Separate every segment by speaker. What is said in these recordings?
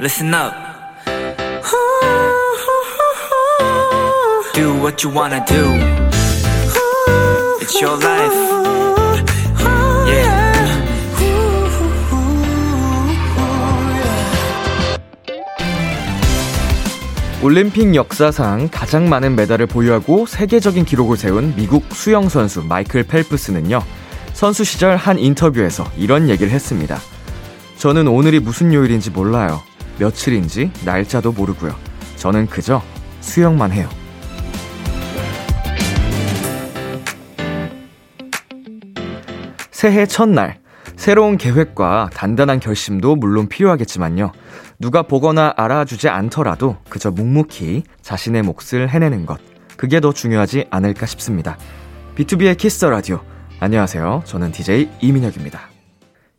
Speaker 1: listen up. Do what you wanna do. It's your life. Yeah.
Speaker 2: 올림픽 역사상 가장 많은 메달을 보유하고 세계적인 기록을 세운 미국 수영 선수 마이클 펠프스는요. 선수 시절 한 인터뷰에서 이런 얘기를 했습니다. 저는 오늘이 무슨 요일인지 몰라요. 며칠인지 날짜도 모르고요. 저는 그저 수영만 해요. 새해 첫날, 새로운 계획과 단단한 결심도 물론 필요하겠지만요. 누가 보거나 알아주지 않더라도 그저 묵묵히 자신의 몫을 해내는 것. 그게 더 중요하지 않을까 싶습니다. B2B의 키스 터 라디오. 안녕하세요. 저는 DJ 이민혁입니다.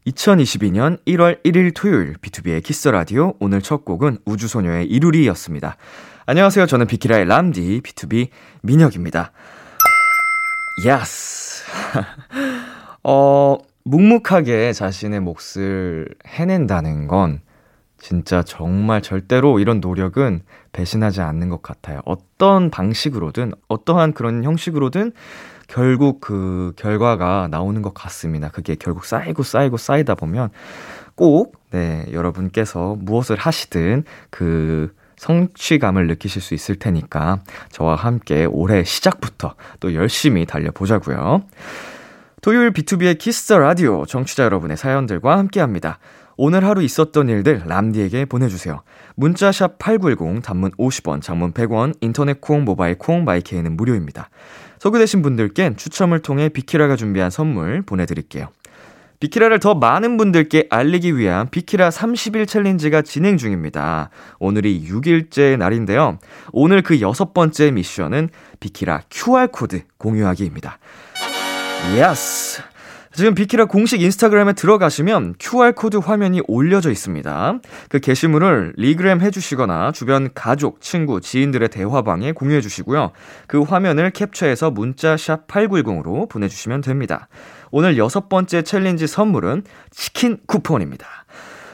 Speaker 2: 2022년 1월 1일 토요일 B2B의 키스 터 라디오. 오늘 첫 곡은 우주소녀의 이루리였습니다. 안녕하세요. 저는 비키라의 람디 B2B 민혁입니다. 야스. 어, 묵묵하게 자신의 몫을 해낸다는 건 진짜 정말 절대로 이런 노력은 배신하지 않는 것 같아요. 어떤 방식으로든, 어떠한 그런 형식으로든 결국 그 결과가 나오는 것 같습니다. 그게 결국 쌓이고 쌓이고 쌓이다 보면 꼭, 네, 여러분께서 무엇을 하시든 그 성취감을 느끼실 수 있을 테니까 저와 함께 올해 시작부터 또 열심히 달려보자고요. 토요일 BTOB의 키스 더 라디오 청취자 여러분의 사연들과 함께합니다. 오늘 하루 있었던 일들 람디에게 보내주세요. 문자샵 8910 단문 50원, 장문 100원, 인터넷 콩, 모바일 콩, 마이케이는 무료입니다. 소개되신 분들께 추첨을 통해 비키라가 준비한 선물 보내드릴게요. 비키라를 더 많은 분들께 알리기 위한 비키라 30일 챌린지가 진행 중입니다. 오늘이 6일째 날인데요. 오늘 그 여섯 번째 미션은 비키라 QR코드 공유하기입니다. Yes! 지금 비키라 공식 인스타그램에 들어가시면 QR코드 화면이 올려져 있습니다. 그 게시물을 regram 해주시거나 주변 가족, 친구, 지인들의 대화방에 공유해 주시고요. 그 화면을 캡처해서 문자 샵 8910으로 보내주시면 됩니다. 오늘 여섯 번째 챌린지 선물은 치킨 쿠폰입니다.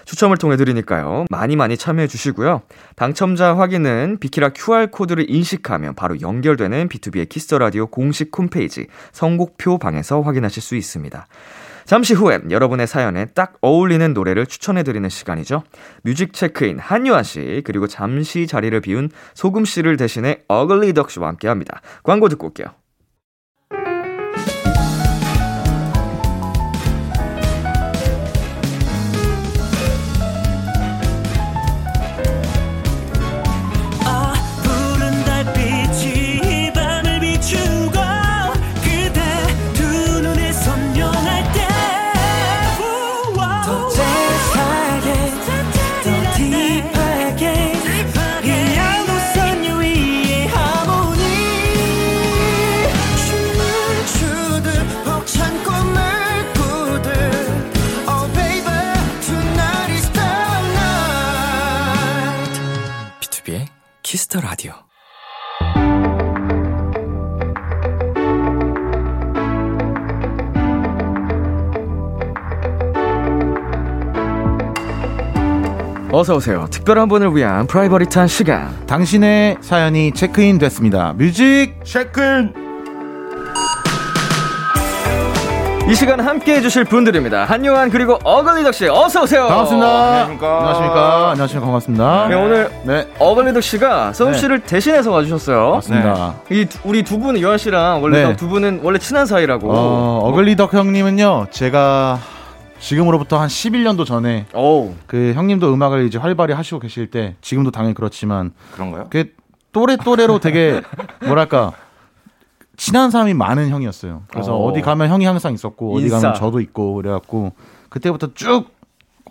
Speaker 2: 추첨을 통해 드리니까요. 많이 많이 참여해 주시고요. 당첨자 확인은 비키라 QR코드를 인식하면 바로 연결되는 BTOB의 키스 더 라디오 공식 홈페이지 선곡표 방에서 확인하실 수 있습니다. 잠시 후에 여러분의 사연에 딱 어울리는 노래를 추천해 드리는 시간이죠. 뮤직 체크인 한요한 씨 그리고 잠시 자리를 비운 소금 씨를 대신해 어글리 덕 씨와 함께 합니다. 광고 듣고 올게요. 어서 오세요. 특별한 분을 위한 private한 시간.
Speaker 3: 당신의 사연이 체크인 됐습니다. 뮤직 체크인.
Speaker 2: 이 시간 함께 해주실 분들입니다. 한요한 그리고 어글리덕 씨 어서 오세요.
Speaker 3: 반갑습니다. 안녕하십니까. 안녕하십니까. 안녕하십니까. 반갑습니다.
Speaker 2: 네, 오늘 네. 어글리덕 씨가 서훈 네. 씨를 대신해서 와주셨어요.
Speaker 3: 맞습니다.
Speaker 2: 네. 이 우리 두 분은 요한 씨랑 원래 네. 두 분은 원래 친한 사이라고.
Speaker 3: 어, 어글리덕 형님은요. 제가 지금으로부터 한 11년도 전에 오. 그 형님도 음악을 이제 활발히 하시고 계실 때 지금도 당연히 그렇지만
Speaker 4: 그런가요?
Speaker 3: 그 또래 또래로 되게 뭐랄까 친한 사람이 많은 형이었어요. 그래서 어. 디 가면 형이 항상 있었고 어디 가면 저도 있고 그래갖고 그때부터 쭉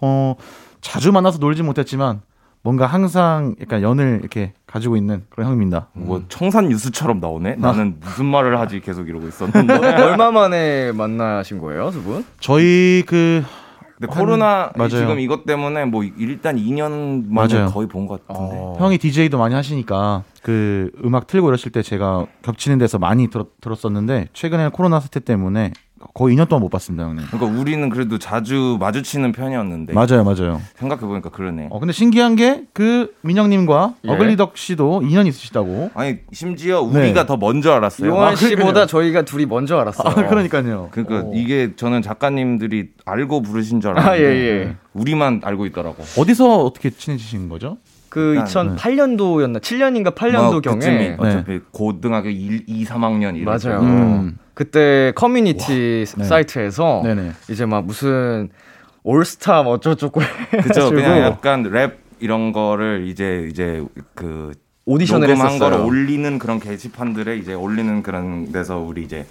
Speaker 3: 어, 자주 만나서 놀지 못했지만 뭔가 항상 약간 연을 이렇게 가지고 있는 그런 형입니다.
Speaker 4: 뭐 청산 유수처럼 나오네. 아. 나는 무슨 말을 하지 계속 이러고 있었는데
Speaker 2: 얼마 만에 만나신 거예요, 두 분?
Speaker 3: 저희 그
Speaker 4: 근데 코로나 맞아요. 지금 이것 때문에 뭐 일단 2년 만에 맞아요. 거의 본 것 같은데.
Speaker 3: 어. 형이 DJ도 많이 하시니까 그 음악 틀고 이러실 때 제가 겹치는 데서 많이 들었, 들었었는데 최근에 코로나 사태 때문에 거의 2년 동안 못 봤습니다, 형님.
Speaker 4: 그러니까 우리는 그래도 자주 마주치는 편이었는데.
Speaker 3: 맞아요, 맞아요.
Speaker 4: 생각해 보니까 그러네.
Speaker 3: 어, 근데 신기한 게 그 민영님과 예. 어글리덕 씨도 2년 있으시다고.
Speaker 4: 아니 심지어 우리가 네. 더 먼저 알았어요.
Speaker 2: 요한 아, 씨보다 아, 저희가 둘이 먼저 알았어요. 아,
Speaker 3: 그러니까요.
Speaker 4: 그러니까 오. 이게 저는 작가님들이 알고 부르신 줄 알았는데 아, 예, 예. 우리만 알고 있더라고.
Speaker 3: 어디서 어떻게 친해지신 거죠?
Speaker 2: 그 2008년도였나 7년인가 8년도 경에
Speaker 4: 어차피 네. 고등학교 1, 2, 3학년
Speaker 2: 맞아요. 음. 그때 커뮤니티 와. 네. 사이트에서 네네. 이제 막 무슨 올스타 뭐 어쩌고저쩌고
Speaker 4: 그죠 그냥 약간 랩 이런 거를 이제 이제 그 오디션을 녹음한 했었어요. 거를 올리는 그런 게시판들에 이제 올리는 그런 데서 우리 이제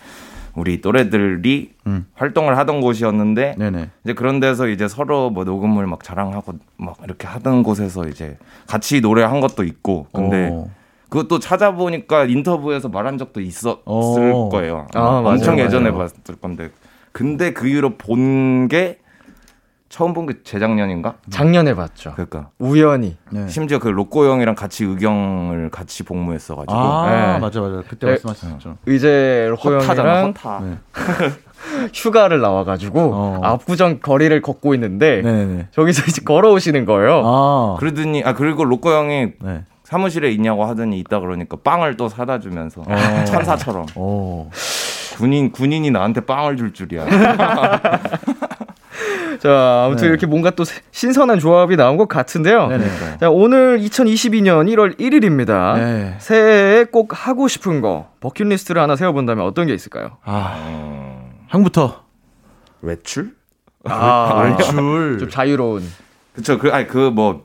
Speaker 4: 우리 또래들이 음. 활동을 하던 곳이었는데 네네. 이제 그런 데서 이제 서로 뭐 녹음을 막 자랑하고 막 이렇게 하던 곳에서 이제 같이 노래한 것도 있고 근데 오. 그것도 찾아보니까 인터뷰에서 말한 적도 있었을 오. 거예요. 아, 엄청 맞아요, 예전에 맞아요. 봤을 건데 근데 그 이후로 본 게 처음 본 게 재작년인가?
Speaker 2: 작년에 봤죠.
Speaker 4: 그러니까
Speaker 2: 우연히.
Speaker 4: 네. 심지어 그 로꼬 형이랑 같이 의경을 같이 복무했어가지고.
Speaker 3: 아 네. 맞아 맞아 그때 네. 말씀하셨죠.
Speaker 2: 이제 로꼬 형이랑 허타. 네. 휴가를 나와가지고 어. 압구정 거리를 걷고 있는데 네네. 저기서 이제 걸어오시는 거예요. 아.
Speaker 4: 그러더니 아 그리고 로꼬 형이 네. 사무실에 있냐고 하더니 있다 그러니까 빵을 또 사다 주면서 어. 천사처럼. 오. 군인 군인이 나한테 빵을 줄 줄이야.
Speaker 2: 자, 아무튼 네. 이렇게 뭔가 또 신선한 조합이 나온 것 같은데요. 네네. 자, 오늘 2022년 1월 1일입니다. 네. 새해에 꼭 하고 싶은 거 버킷리스트를 하나 세워본다면 어떤 게 있을까요? 아,
Speaker 3: 음... 형부터
Speaker 4: 외출?
Speaker 2: 아, 외출. 좀 자유로운.
Speaker 4: 그쵸. 그, 아니, 그 뭐,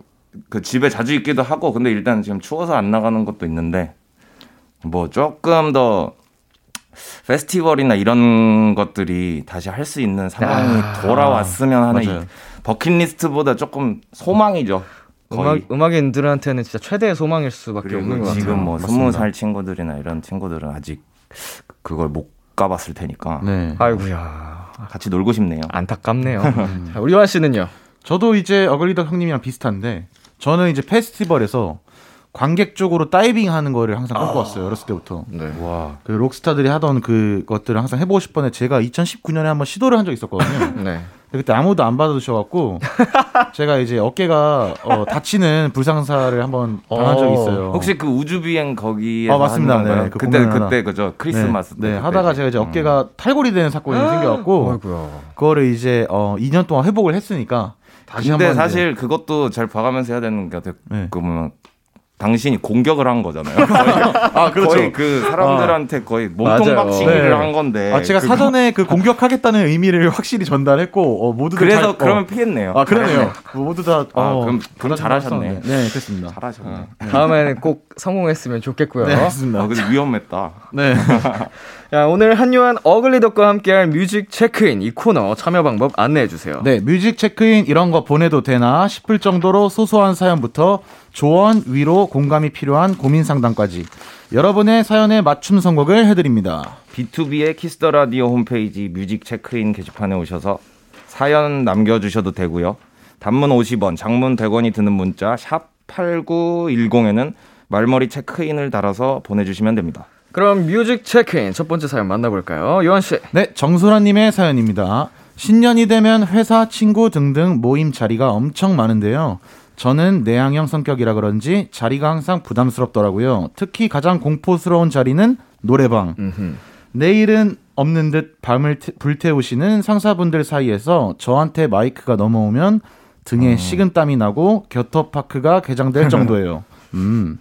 Speaker 4: 그 집에 자주 있기도 하고, 근데 일단 지금 추워서 안 나가는 것도 있는데, 뭐 조금 더 페스티벌이나 이런 것들이 다시 할 수 있는 상황이 아, 돌아왔으면 하는 버킷리스트보다 조금 소망이죠.
Speaker 2: 음악, 음악인들한테는 진짜 최대의 소망일 수밖에 없는 것 같아요.
Speaker 4: 지금 뭐 스무 살 친구들이나 이런 친구들은 아직 그걸 못 가봤을 테니까. 네.
Speaker 2: 아이고야.
Speaker 4: 같이 놀고 싶네요.
Speaker 2: 안타깝네요. 자, 우리 와 씨는요?
Speaker 3: 저도 이제 어글리덕 형님이랑 비슷한데 저는 이제 페스티벌에서 관객 쪽으로 다이빙 하는 거를 항상 꿈꿔왔어요. 아. 어렸을 때부터. 네. 와. 그 록스타들이 하던 그 것들을 항상 해보고 싶었는데 제가 2019년에 한번 시도를 한 적이 있었거든요. 네. 그때 아무도 안 받아주셔갖고 제가 이제 어깨가 어, 다치는 불상사를 한번 당한 적이 어. 있어요.
Speaker 4: 혹시 그 우주 비행 거기에
Speaker 3: 아 맞습니다. 네, 그
Speaker 4: 그때 그때 그죠 크리스마스
Speaker 3: 네, 때. 네 하다가 제가 이제 음. 어깨가 탈골이 되는 사건이 아. 생겨갖고 그거를 이제 어 2년 동안 회복을 했으니까
Speaker 4: 다시 근데 사실 이제. 그것도 잘 봐가면서 해야 되는 게 같아요. 네. 그 보면 당신이 공격을 한 거잖아요. 거의, 아, 그렇죠. 거의 그 사람들한테 아. 거의 몸통 박치기를 네. 한 건데.
Speaker 3: 아, 제가 그거... 사전에 그 공격하겠다는 의미를 확실히 전달했고 어, 모두
Speaker 4: 그래서
Speaker 3: 잘,
Speaker 4: 그러면 어. 피했네요.
Speaker 3: 아, 그러네요. 뭐 모두 다
Speaker 4: 아, 어, 그럼 그럼 잘하셨네. 네,
Speaker 3: 그렇습니다.
Speaker 4: 잘하셨네. 어.
Speaker 2: 다음에는 꼭 성공했으면 좋겠고요.
Speaker 3: 네, 맞습니다.
Speaker 4: 아, 근데 위험했다.
Speaker 2: 네. 야, 오늘 한요한 어글리덕과 함께할 뮤직 체크인 이 코너 참여 방법 안내해 주세요.
Speaker 3: 네, 뮤직 체크인 이런 거 보내도 되나 싶을 정도로 소소한 사연부터 조언, 위로, 공감이 필요한 고민 상담까지 여러분의 사연에 맞춤 선곡을 해드립니다.
Speaker 4: BTOB의 키스 더 라디오 홈페이지 뮤직 체크인 게시판에 오셔서 사연 남겨주셔도 되고요. 단문 50원, 장문 100원이 드는 문자 샵 8910에는 말머리 체크인을 달아서 보내주시면 됩니다.
Speaker 2: 그럼 뮤직 체크인 첫 번째 사연 만나볼까요? 요한 씨.
Speaker 3: 네, 정소라님의 사연입니다. 신년이 되면 회사, 친구 등등 모임 자리가 엄청 많은데요. 저는 내향형 성격이라 그런지 자리가 항상 부담스럽더라고요. 특히 가장 공포스러운 자리는 노래방. 음흠. 내일은 없는 듯 밤을 태, 불태우시는 상사분들 사이에서 저한테 마이크가 넘어오면 등에 어. 식은땀이 나고 겨터파크가 개장될 정도예요. 음.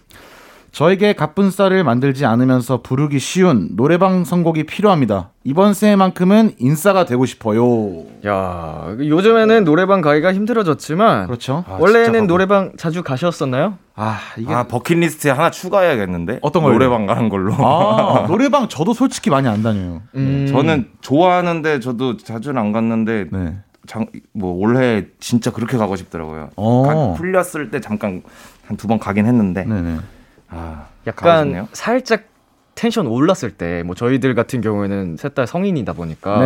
Speaker 3: 저에게 가쁜 쌀을 만들지 않으면서 부르기 쉬운 노래방 선곡이 필요합니다. 이번 새해만큼은 인싸가 되고 싶어요.
Speaker 2: 야, 요즘에는 노래방 가기가 힘들어졌지만
Speaker 3: 그렇죠.
Speaker 2: 아, 원래는 노래방 자주 가셨었나요?
Speaker 4: 아, 이게 아, 버킷리스트에 하나 추가해야겠는데.
Speaker 3: 어떤 걸
Speaker 4: 노래방 가는 걸로.
Speaker 3: 아, 노래방 저도 솔직히 많이 안 다녀요.
Speaker 4: 음. 저는 좋아하는데 저도 자주는 안 갔는데 네. 장, 뭐 올해 진짜 그렇게 가고 싶더라고요. 어. 풀렸을 때 잠깐 한 두 번 가긴 했는데. 네네.
Speaker 2: 아, 약간 살짝 텐션 올랐을 때, 뭐 저희들 같은 경우에는 셋 다 성인이다 보니까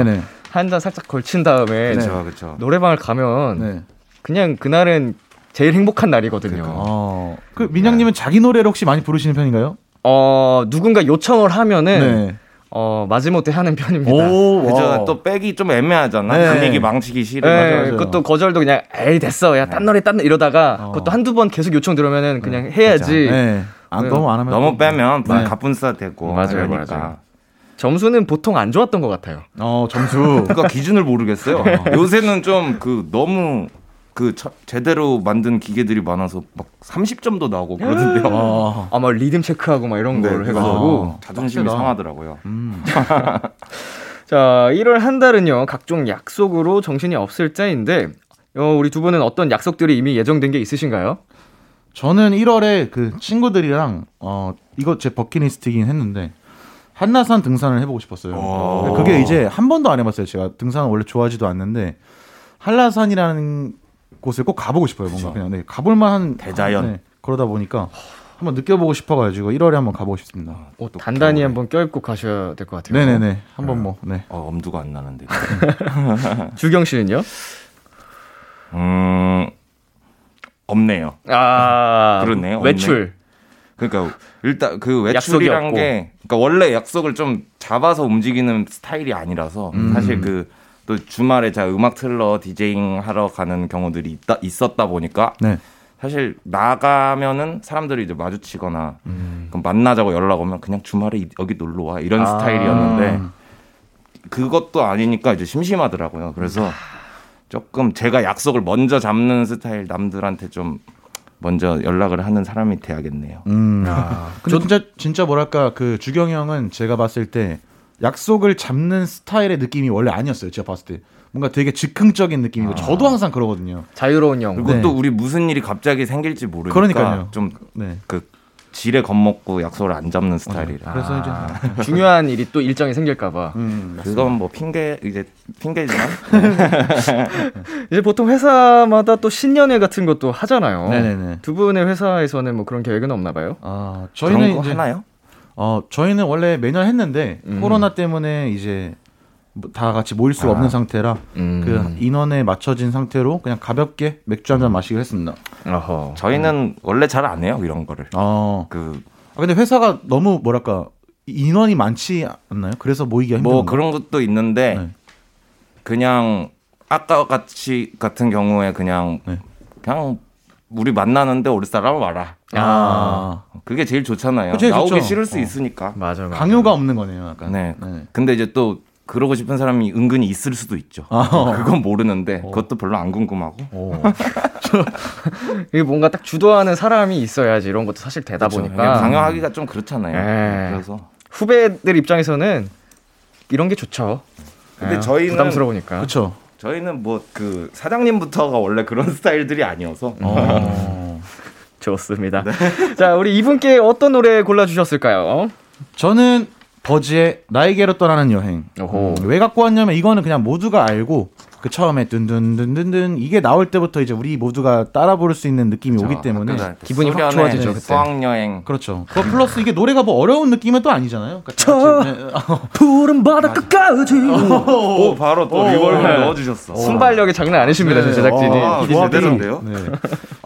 Speaker 2: 한 잔 살짝 걸친 다음에 그쵸, 그쵸. 노래방을 가면 네. 그냥 그날은 제일 행복한 날이거든요. 그러니까.
Speaker 3: 어. 그 민영님은 자기 노래를 혹시 많이 부르시는 편인가요?
Speaker 2: 어 누군가 요청을 하면은 네. 어, 마지못해 하는 편입니다.
Speaker 4: 오, 그죠. 또 빼기 좀 애매하잖아. 네. 분위기 망치기 싫어.
Speaker 2: 네, 그것도 거절도 그냥 에이 됐어. 야, 딴 노래 딴 노래 이러다가 어. 그것도 한두 번 계속 요청 들어오면은 그냥 해야지. 네.
Speaker 3: 안 너무 안 하면
Speaker 4: 너무 빼면 네. 가분싸 되고
Speaker 2: 맞아요, 그러니까. 맞아요. 점수는 보통 안 좋았던 것 같아요.
Speaker 3: 어, 점수.
Speaker 4: 그러니까 기준을 모르겠어요. 요새는 좀 그 너무 그 처, 제대로 만든 기계들이 많아서 막 30점도 나오고 그러던데요.
Speaker 2: 아, 아마 리듬 체크하고 막 이런 네, 걸 해가지고
Speaker 4: 아, 자존심이 빡세다. 상하더라고요. 음.
Speaker 2: 자, 1월 한 달은요 각종 약속으로 정신이 없을 때인데 어, 우리 두 분은 어떤 약속들이 이미 예정된 게 있으신가요?
Speaker 3: 저는 1월에 그 친구들이랑 어 이거 제 버킷리스트이긴 했는데 한라산 등산을 해보고 싶었어요. 그게 이제 한 번도 안 해봤어요. 제가 등산은 원래 좋아하지도 않는데 한라산이라는 곳을 꼭 가보고 싶어요. 뭔가. 그냥 네, 가볼 만한
Speaker 4: 대자연
Speaker 3: 네, 그러다 보니까 한번 느껴보고 싶어가지고 1월에 한번 가보고 싶습니다.
Speaker 2: 어, 단단히 한번 껴입고 가셔야 될 것 같아요.
Speaker 3: 네네네. 한번 뭐. 네.
Speaker 4: 어, 엄두가 안 나는데.
Speaker 2: 주경 씨는요?
Speaker 4: 음 없네요.
Speaker 2: 아
Speaker 4: 그렇네요.
Speaker 2: 외출.
Speaker 4: 그러니까 일단 그 외출이란 게 그러니까 원래 약속을 좀 잡아서 움직이는 스타일이 아니라서 음. 사실 그 또 주말에 제가 음악 틀러 디제잉 하러 가는 경우들이 있다, 있었다 보니까 네. 사실 나가면은 사람들이 이제 마주치거나 음. 그럼 만나자고 연락 오면 그냥 주말에 여기 놀러 와 이런 아. 스타일이었는데 그것도 아니니까 이제 심심하더라고요. 그래서 아. 조금 제가 약속을 먼저 잡는 스타일 남들한테 좀 먼저 연락을 하는 사람이 돼야겠네요. 음.
Speaker 3: 아. 근데 진짜 진짜 뭐랄까 그 주경 형은 제가 봤을 때 약속을 잡는 스타일의 느낌이 원래 아니었어요. 제가 봤을 때. 뭔가 되게 즉흥적인 느낌이고 아. 저도 항상 그러거든요.
Speaker 2: 자유로운 형.
Speaker 4: 그리고 네. 또 우리 무슨 일이 갑자기 생길지 모르니까 그러니까요. 좀그 네. 지레 겁먹고 약속을 안 잡는 스타일이라.
Speaker 3: 그래서 이제
Speaker 2: 아. 중요한 일이 또 일정이 생길까봐. 음,
Speaker 4: 그건 뭐 핑계 이제 핑계지만.
Speaker 2: 이제 보통 회사마다 또 신년회 같은 것도 하잖아요. 네네네. 두 분의 회사에서는 뭐 그런 계획은 없나 봐요?
Speaker 4: 아 저희는 이제 하나요?
Speaker 3: 어 저희는 원래 매년 했는데 음. 코로나 때문에 이제 뭐다 같이 모일 수가 아. 없는 상태라 음. 그 인원에 맞춰진 상태로 그냥 가볍게 맥주 한 잔 마시기로 했습니다.
Speaker 4: 어허. 저희는 원래 잘 안 해요 이런 거를. 어. 그
Speaker 3: 아, 근데 회사가 너무 뭐랄까 인원이 많지 않나요? 그래서 모이기가 힘든 뭐
Speaker 4: 그런 것도 있는데 네. 그냥 아까 같이 같은 경우에 그냥 네. 그냥 우리 만나는데 우리 사람 와라. 아. 그게 제일 좋잖아요. 제일 나오기 좋죠. 싫을 수 어. 있으니까.
Speaker 2: 맞아, 맞아.
Speaker 3: 강요가 없는 거네요, 약간.
Speaker 4: 네. 네. 근데 이제 또 그러고 싶은 사람이 은근히 있을 수도 있죠. 아, 그건 모르는데 오. 어. 그것도 별로 안 궁금하고. 어.
Speaker 2: 이게 뭔가 딱 주도하는 사람이 있어야지 이런 것도 사실 되다 그쵸. 보니까
Speaker 4: 강요하기가 좀 그렇잖아요. 네. 그래서
Speaker 2: 후배들 입장에서는 이런 게 좋죠.
Speaker 4: 근데 네. 저희는
Speaker 2: 부담스러우니까.
Speaker 3: 그렇죠.
Speaker 4: 저희는 뭐 그 사장님부터가 원래 그런 스타일들이 아니어서. 어.
Speaker 2: 좋습니다. 네. 자, 우리 이분께 어떤 노래 골라 주셨을까요?
Speaker 3: 저는 버즈의 나에게로 떠나는 여행. 음, 왜 갖고 왔냐면 이거는 그냥 모두가 알고 그 처음에 든든든든든 이게 나올 때부터 이제 우리 모두가 따라 부를 수 있는 느낌이 그렇죠. 오기 때문에
Speaker 2: 기분이 확 좋아지죠.
Speaker 4: 네, 수학 여행.
Speaker 3: 그렇죠. 그 플러스 이게 노래가 뭐 어려운 느낌은 또 아니잖아요.
Speaker 2: 그러니까 저 네. 푸른 바다 끝까지.
Speaker 4: 오, 바로 또 reverb 네. 넣어주셨어.
Speaker 2: 순발력이 장난 아니십니다, 네. 제작진이.
Speaker 4: 아, 제대로인데요. 네.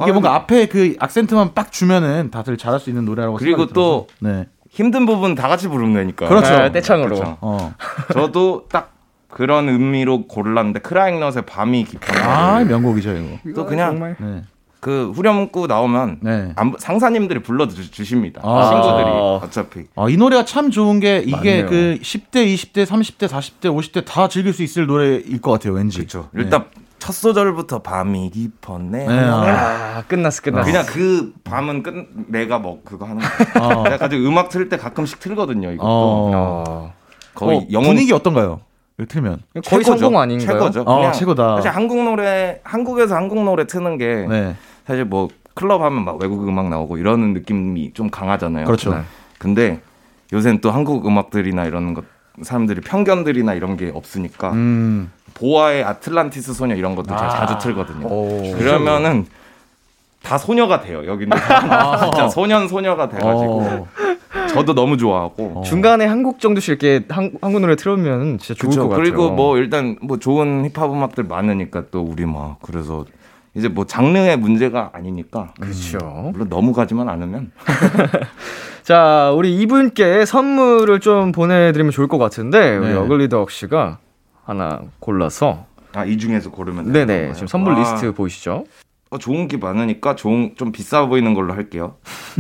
Speaker 3: 이게 뭔가 앞에 그 악센트만 빡 주면은 다들 잘할 수 있는 노래라고
Speaker 4: 그리고 또 네. 힘든 부분 다 같이 부르면 되니까.
Speaker 2: 그렇죠. 네, 떼창으로. 그렇죠. 어.
Speaker 4: 저도 딱 그런 의미로 골랐는데 크라잉넛의 밤이 깊은
Speaker 3: 아 명곡이죠 이거.
Speaker 4: 또 그냥 네. 그 후렴구 나오면 네. 상사님들이 불러 주십니다. 아~ 친구들이 어차피.
Speaker 3: 아, 이 노래가 참 좋은 게 이게 맞네요. 그 10대, 20대, 30대, 40대, 50대 다 즐길 수 있을 노래일 것 같아요. 왠지.
Speaker 4: 그렇죠. 일단 첫 소절부터 밤이 깊었네. 네.
Speaker 2: 아, 끝났어, 끝났어.
Speaker 4: 그냥 그 밤은 끝, 내가 뭐 그거 하는 거. 어. 내가 가지고 음악 틀 때 가끔씩 틀거든요, 이것도. 어.
Speaker 3: 거의 어, 영혼... 분위기 어떤가요? 틀면
Speaker 2: 거의 최고죠. 성공 아닌가요?
Speaker 4: 최고죠.
Speaker 3: 어, 최고다.
Speaker 4: 사실 한국 노래 한국에서 한국 노래 트는 게 네. 사실 뭐 클럽 하면 막 외국 음악 나오고 이러는 느낌이 좀 강하잖아요.
Speaker 3: 그렇죠. 네.
Speaker 4: 근데 요새는 또 한국 음악들이나 이런 것 사람들이 편견들이나 이런 게 없으니까 음. 보아의 아틀란티스 소녀 이런 것도 아. 자주 틀거든요. 오. 그러면은 다 소녀가 돼요. 여기는 아. 진짜 소년 소녀가 돼가지고 저도 너무 좋아하고
Speaker 2: 어. 중간에 한국 정도씩 이렇게 한, 국 노래 틀으면 진짜 좋을 그쵸. 것
Speaker 4: 같아요. 그리고 뭐 일단 뭐 좋은 힙합 음악들 많으니까 또 우리 막 그래서 이제 뭐 장르의 문제가 아니니까.
Speaker 2: 그렇죠.
Speaker 4: 음, 물론 너무 가지만 않으면.
Speaker 2: 자, 우리 이분께 선물을 좀 보내드리면 좋을 것 같은데 우리 네. 어글리덕 씨가 하나 골라서
Speaker 4: 아, 이 중에서 고르면
Speaker 2: 네네. 지금 선물 와. 리스트 보이시죠?
Speaker 4: 어, 좋은 게 많으니까 좋은 좀 비싸 보이는 걸로 할게요.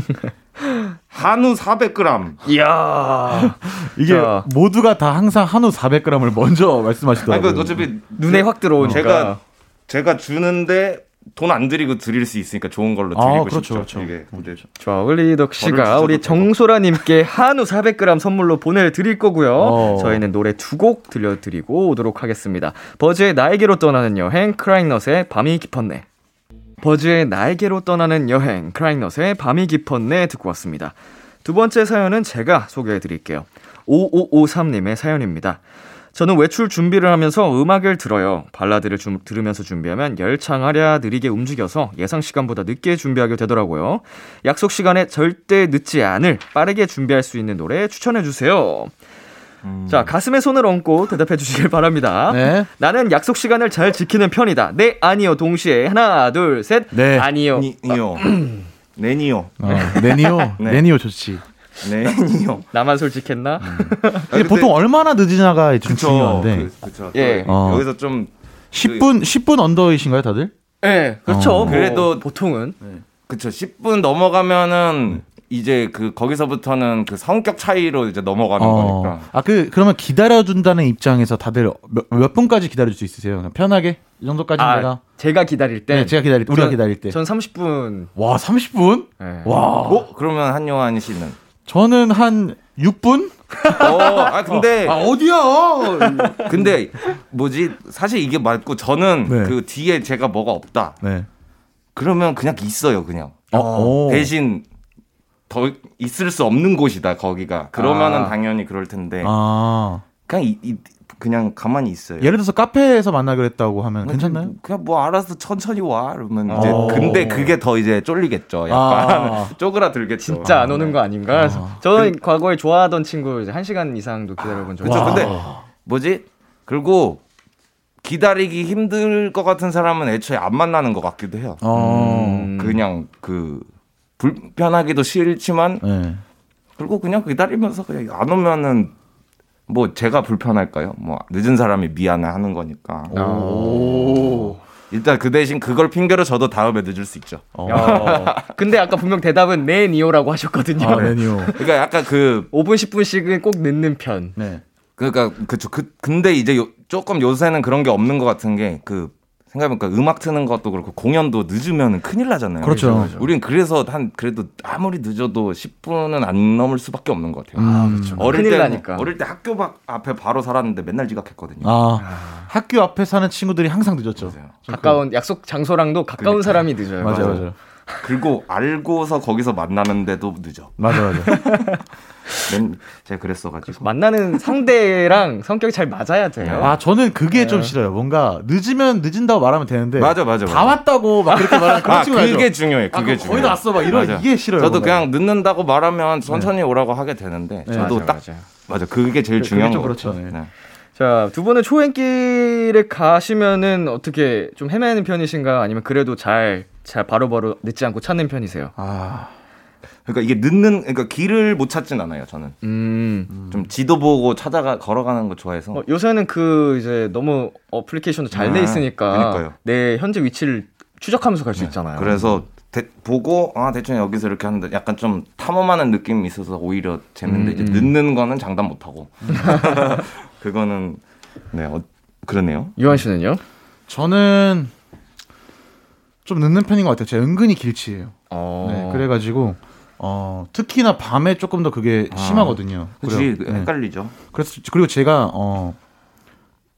Speaker 4: 한우 400g.
Speaker 2: 이야.
Speaker 3: 이게 자. 모두가 다 항상 한우 400g을 먼저 말씀하시더라고요.
Speaker 4: 아니, 어차피
Speaker 2: 눈에 확 들어오니까.
Speaker 4: 제가 제가 주는데 돈 안 들이고 드릴 수 있으니까 좋은 걸로 아, 드리고 아, 그렇죠, 싶죠. 그렇죠. 이게
Speaker 2: 그렇죠. 좋아, 올리덕 씨가 우리 정소라 님께 한우 400g 선물로 보내 드릴 거고요. 어. 저희는 노래 두 곡 들려 드리고 오도록 하겠습니다. 버즈의 나에게로 떠나는 여행, 크라잉넛의 밤이 깊었네. 버즈의 나에게로 떠나는 여행, 크라잉넛의 밤이 깊었네 듣고 왔습니다. 두 번째 사연은 제가 소개해 드릴게요. 5553님의 사연입니다. 저는 외출 준비를 하면서 음악을 들어요. 발라드를 주, 들으면서 준비하면 열창하랴 느리게 움직여서 예상 시간보다 늦게 준비하게 되더라고요. 약속 시간에 절대 늦지 않을 빠르게 준비할 수 있는 노래 추천해 주세요. 음. 자, 가슴에 손을 얹고 대답해 주시길 바랍니다. 네. 나는 약속 시간을 잘 지키는 편이다. 네, 아니요. 동시에 하나, 둘, 셋. 네. 아니요.
Speaker 4: 니, 니요. 네니요.
Speaker 3: 어, 네니요. 네. 네니요 좋지.
Speaker 4: 네니요.
Speaker 2: 나만 솔직했나?
Speaker 3: 음. 아, 보통 얼마나 늦으냐가 좀 중요한데.
Speaker 4: 그, 쵸 예. 어. 여기서 좀
Speaker 3: 10분 10분 언더이신가요, 다들?
Speaker 2: 예. 네, 그렇죠. 어. 뭐, 그래도 보통은. 네.
Speaker 4: 그쵸. 10분 넘어가면은 이제 그 거기서부터는 그 성격 차이로 이제 넘어가는 어. 거니까.
Speaker 3: 아 그 그러면 기다려준다는 입장에서 다들 몇, 몇 분까지 기다릴 수 있으세요? 편하게 이 정도까지 아, 내가.
Speaker 2: 제가 기다릴 때.
Speaker 3: 네, 제가 기다릴 때. 우리가 기다릴 때.
Speaker 2: 전 30분.
Speaker 3: 와 30분? 네. 와.
Speaker 4: 어? 그러면 한요한 씨는?
Speaker 3: 저는 한 6분?
Speaker 4: 어, 아 근데
Speaker 3: 아 어디야?
Speaker 4: 근데 뭐지? 사실 이게 맞고 저는 네. 그 뒤에 제가 뭐가 없다. 네. 그러면 그냥 있어요, 그냥. 어. 대신 더 있을 수 없는 곳이다 거기가 그러면은 아. 당연히 그럴 텐데 아. 그냥 이, 이, 그냥 가만히 있어요.
Speaker 3: 예를 들어서 카페에서 만나기로 했다고 하면 그냥, 괜찮나요?
Speaker 4: 그냥 뭐 알아서 천천히 와 그러면 이제 어. 근데 그게 더 이제 쫄리겠죠. 약간 아. 쪼그라들겠죠.
Speaker 2: 진짜 안 오는 거 아닌가? 아. 저는 그, 과거에 좋아하던 친구 이제 1시간 이상도 기다려본 적이
Speaker 4: 있어요. 근데 뭐지? 그리고 기다리기 힘들 것 같은 사람은 애초에 안 만나는 것 같기도 해요. 음. 그냥 그 불편하기도 싫지만 네. 그리고 그냥 기다리면서 그냥 안 오면은 뭐 제가 불편할까요? 뭐 늦은 사람이 미안해 하는 거니까. 오. 일단 그 대신 그걸 핑계로 저도 다음에 늦을 수 있죠. 어.
Speaker 2: 근데 아까 분명 대답은 네 니오라고 하셨거든요.
Speaker 3: 아, 네 니오.
Speaker 4: 그러니까 약간 그
Speaker 2: 5분 10분씩은 꼭 늦는 편.
Speaker 4: 네. 그러니까 그쵸. 그 근데 이제 요, 조금 요새는 그런 게 없는 것 같은 게 그 생각해보니까 음악 트는 것도 그렇고 공연도 늦으면 큰일 나잖아요.
Speaker 3: 그렇죠. 그렇죠.
Speaker 4: 우리는 그래서 한 그래도 아무리 늦어도 10분은 안 넘을 수밖에 없는 것 같아요. 아, 그렇죠. 어릴 때 나니까. 어릴 때 학교 앞에 바로 살았는데 맨날 지각했거든요. 아,
Speaker 3: 아. 학교 앞에 사는 친구들이 항상 늦었죠.
Speaker 2: 가까운 약속 장소랑도 가까운 그러니까. 사람이 늦어요.
Speaker 3: 맞아요, 맞아요.
Speaker 4: 그리고 알고서 거기서 만나는데도 늦어.
Speaker 3: 맞아, 맞아.
Speaker 4: 제가 그랬어가지고
Speaker 2: 만나는 상대랑 성격이 잘 맞아야 돼요.
Speaker 3: 아 저는 그게 네. 좀 싫어요. 뭔가 늦으면 늦은다고 말하면 되는데
Speaker 4: 맞아 맞아
Speaker 3: 다 맞아. 왔다고 막 그렇게 말하는 그런 아, 친구
Speaker 4: 그게 중요해. 그게 아, 중요해.
Speaker 3: 거의 다 왔어 막 이런 맞아. 이게 싫어요.
Speaker 4: 저도 뭔가. 그냥 늦는다고 말하면 천천히 네. 오라고 하게 되는데 네. 저도 맞아, 딱 맞아. 맞아 그게 제일 중요한 거 그렇죠. 네. 네.
Speaker 2: 자, 두 분은 초행길에 가시면은 어떻게 좀 헤매는 편이신가요? 아니면 그래도 잘, 잘 바로 바로 늦지 않고 찾는 편이세요? 아.
Speaker 4: 그러니까 이게 늦는 그러니까 길을 못 찾진 않아요 저는 음. 좀 지도 보고 찾아가 걸어가는 거 좋아해서 어,
Speaker 2: 요새는 그 이제 너무 어플리케이션도 잘돼 아, 있으니까 그러니까요. 내 현재 위치를 추적하면서 갈수 네. 있잖아요.
Speaker 4: 그래서 대, 보고 아 대충 여기서 이렇게 하는데 약간 좀 탐험하는 느낌이 있어서 오히려 재밌는데 음, 이제 음. 늦는 거는 장담 못 하고 그거는 네 어, 그러네요.
Speaker 2: 유한 씨는요?
Speaker 3: 저는 좀 늦는 편인 것 같아요. 제가 은근히 길치예요. 어. 네, 그래가지고 어, 특히나 밤에 조금 더 그게 아, 심하거든요.
Speaker 4: 그치, 네. 헷갈리죠.
Speaker 3: 그래서 그리고 제가 어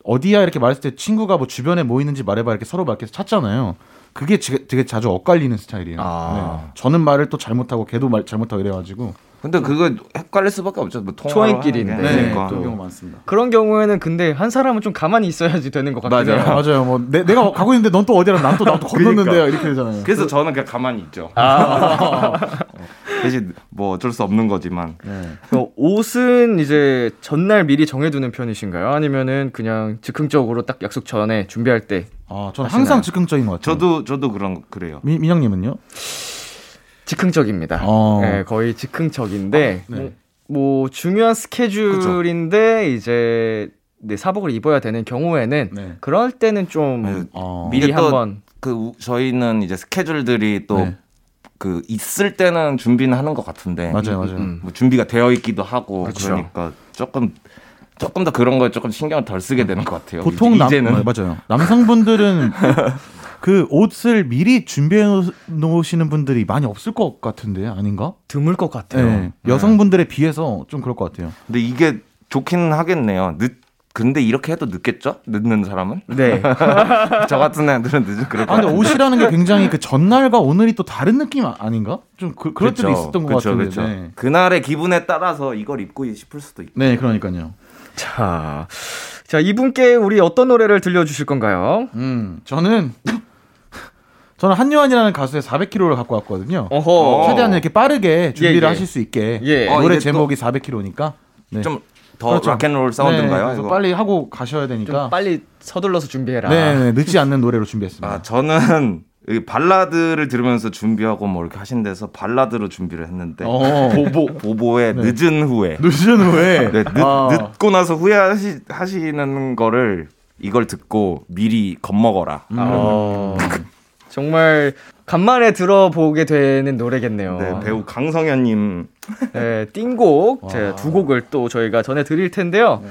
Speaker 3: 어디야 이렇게 말했을 때 친구가 뭐 주변에 뭐 있는지 말해봐 이렇게 서로 막 이렇게 찾잖아요. 그게 되게 자주 엇갈리는 스타일이에요. 아. 네. 저는 말을 또 잘못하고 걔도 말 잘못하고 이래가지고
Speaker 4: 근데 그거 헷갈릴 수밖에 없죠. 뭐
Speaker 2: 초행길인데 네,
Speaker 3: 그러니까. 그런 경우 많습니다.
Speaker 2: 그런 경우에는 근데 한 사람은 좀 가만히 있어야지 되는 것 같아요.
Speaker 3: 맞아요. 맞아요. 뭐 내, 가 가고 있는데 넌 또 어디라 난또 나도 건넜는데 그러니까. 이렇게 되잖아요.
Speaker 4: 그래서 저는 그냥 가만히 있죠. 아. 대신 뭐 어쩔 수 없는 거지만. 네.
Speaker 2: 옷은 이제 전날 미리 정해두는 편이신가요? 아니면은 그냥 즉흥적으로 딱 약속 전에 준비할 때
Speaker 3: 아, 저는 항상 즉흥적인 것 같아요.
Speaker 4: 저도 저도 그런 그래요.
Speaker 3: 미, 민영님은요?
Speaker 2: 즉흥적입니다. 어. 네, 거의 즉흥적인데 아, 네. 뭐, 뭐, 중요한 스케줄인데 그쵸. 이제 네, 사복을 입어야 되는 경우에는 네. 그럴 때는 좀 네. 어. 미리 한번
Speaker 4: 그 저희는 이제 스케줄들이 또그 네. 있을 때는 준비는 하는 것 같은데
Speaker 3: 맞아요, 맞아요. 음,
Speaker 4: 뭐 준비가 되어 있기도 하고 그쵸. 그러니까 조금 조금 더 그런 거에 조금 신경을 덜 쓰게 되는 것 같아요.
Speaker 3: 보통 이제는 남, 맞아요. 남성분들은 그 옷을 미리 준비해 놓으시는 분들이 많이 없을 것 같은데 아닌가?
Speaker 2: 드물 것 같아요. 네.
Speaker 3: 여성분들에 비해서 좀 그럴 것 같아요.
Speaker 4: 근데 이게 좋긴 하겠네요. 늦 근데 이렇게 해도 늦겠죠? 늦는 사람은?
Speaker 2: 네.
Speaker 4: 저 같은 애들은 늦을 그럴
Speaker 3: 아, 근데 옷이라는 게 굉장히 그 전날과 오늘이 또 다른 느낌 아, 아닌가? 좀 그, 럴 때도 있었던 것 그쵸, 같은데. 그쵸. 네.
Speaker 4: 그날의 기분에 따라서 이걸 입고 싶을 수도 있고.
Speaker 3: 네, 그러니까요.
Speaker 2: 자, 자 이분께 우리 어떤 노래를 들려주실 건가요?
Speaker 3: 음, 저는 저는 한요한이라는 가수의 400km를 갖고 왔거든요. 어허. 최대한 이렇게 빠르게 준비를 예, 예. 하실 수 있게 예. 노래 어, 제목이 400km니까
Speaker 4: 네. 좀더 그렇죠. 락앤롤 사운드인가요?
Speaker 3: 네, 빨리 하고 가셔야 되니까
Speaker 2: 빨리 서둘러서 준비해라.
Speaker 3: 네, 네, 늦지 않는 노래로 준비했습니다.
Speaker 4: 아, 저는 발라드를 들으면서 준비하고 뭐 이렇게 하신 데서 발라드로 준비를 했는데 어. 보보 보보의 네. 늦은 후에
Speaker 3: 늦은 후에
Speaker 4: 네, 늦, 아. 늦고 나서 후회하시 하시는 거를 이걸 듣고 미리 겁먹어라. 음. 어.
Speaker 2: 정말 간만에 들어보게 되는 노래겠네요.
Speaker 4: 네, 배우 강성현님.
Speaker 2: 네, 띵곡 제가 두 곡을 또 저희가 전해 드릴 텐데요. 네.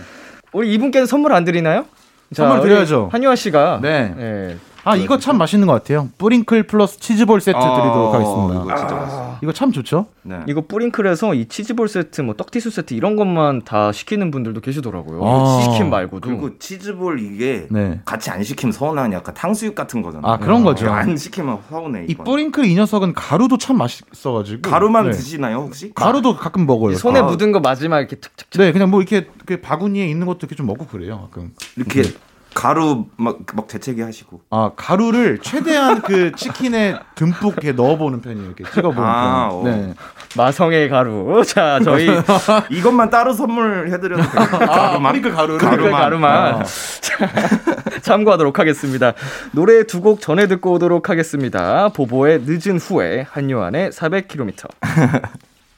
Speaker 2: 우리 이분께는 선물 안 드리나요?
Speaker 3: 선물 드려야죠.
Speaker 2: 한유아 씨가
Speaker 3: 네. 네. 아 이거 참 맛있는 것 같아요. 뿌링클 플러스 치즈볼 세트 아, 드리도록 하겠습니다.
Speaker 4: 이거 진짜 아,
Speaker 3: 이거 참 좋죠.
Speaker 2: 네. 이거 뿌링클에서 이 치즈볼 세트, 뭐 떡티수 세트 이런 것만 다 시키는 분들도 계시더라고요. 아, 시킨 말고도.
Speaker 4: 그리고 치즈볼 이게 네. 같이 안 시키면 서운한 약간 탕수육 같은 거잖아요.
Speaker 3: 아 그런 거죠.
Speaker 4: 안 시키면 서운해.
Speaker 3: 이 뿌링클 이 녀석은 가루도 참 맛있어가지고.
Speaker 4: 가루만 네. 드시나요 혹시?
Speaker 3: 가루도 가끔 먹어요.
Speaker 2: 손에 아. 묻은 거 마지막 이렇게 툭툭.
Speaker 3: 네, 그냥 뭐 이렇게 그 바구니에 있는 것도 이렇게 좀 먹고 그래요. 가끔.
Speaker 4: 이렇게. 네. 가루 막, 막 재채기 하시고.
Speaker 3: 아, 가루를 최대한 그 치킨에 듬뿍 이렇게 넣어보는 편이에요. 이렇게 찍어보는 아, 편. 어. 네.
Speaker 2: 마성의 가루. 자, 저희.
Speaker 4: 이것만 따로 선물해드려도 돼요.
Speaker 3: 아, 가루만. 그러니까 가루.
Speaker 2: 가루만. 가루만. 아. 참고하도록 하겠습니다. 노래 두 곡 전해 듣고 오도록 하겠습니다. 보보의 늦은 후에 한요한의 400km.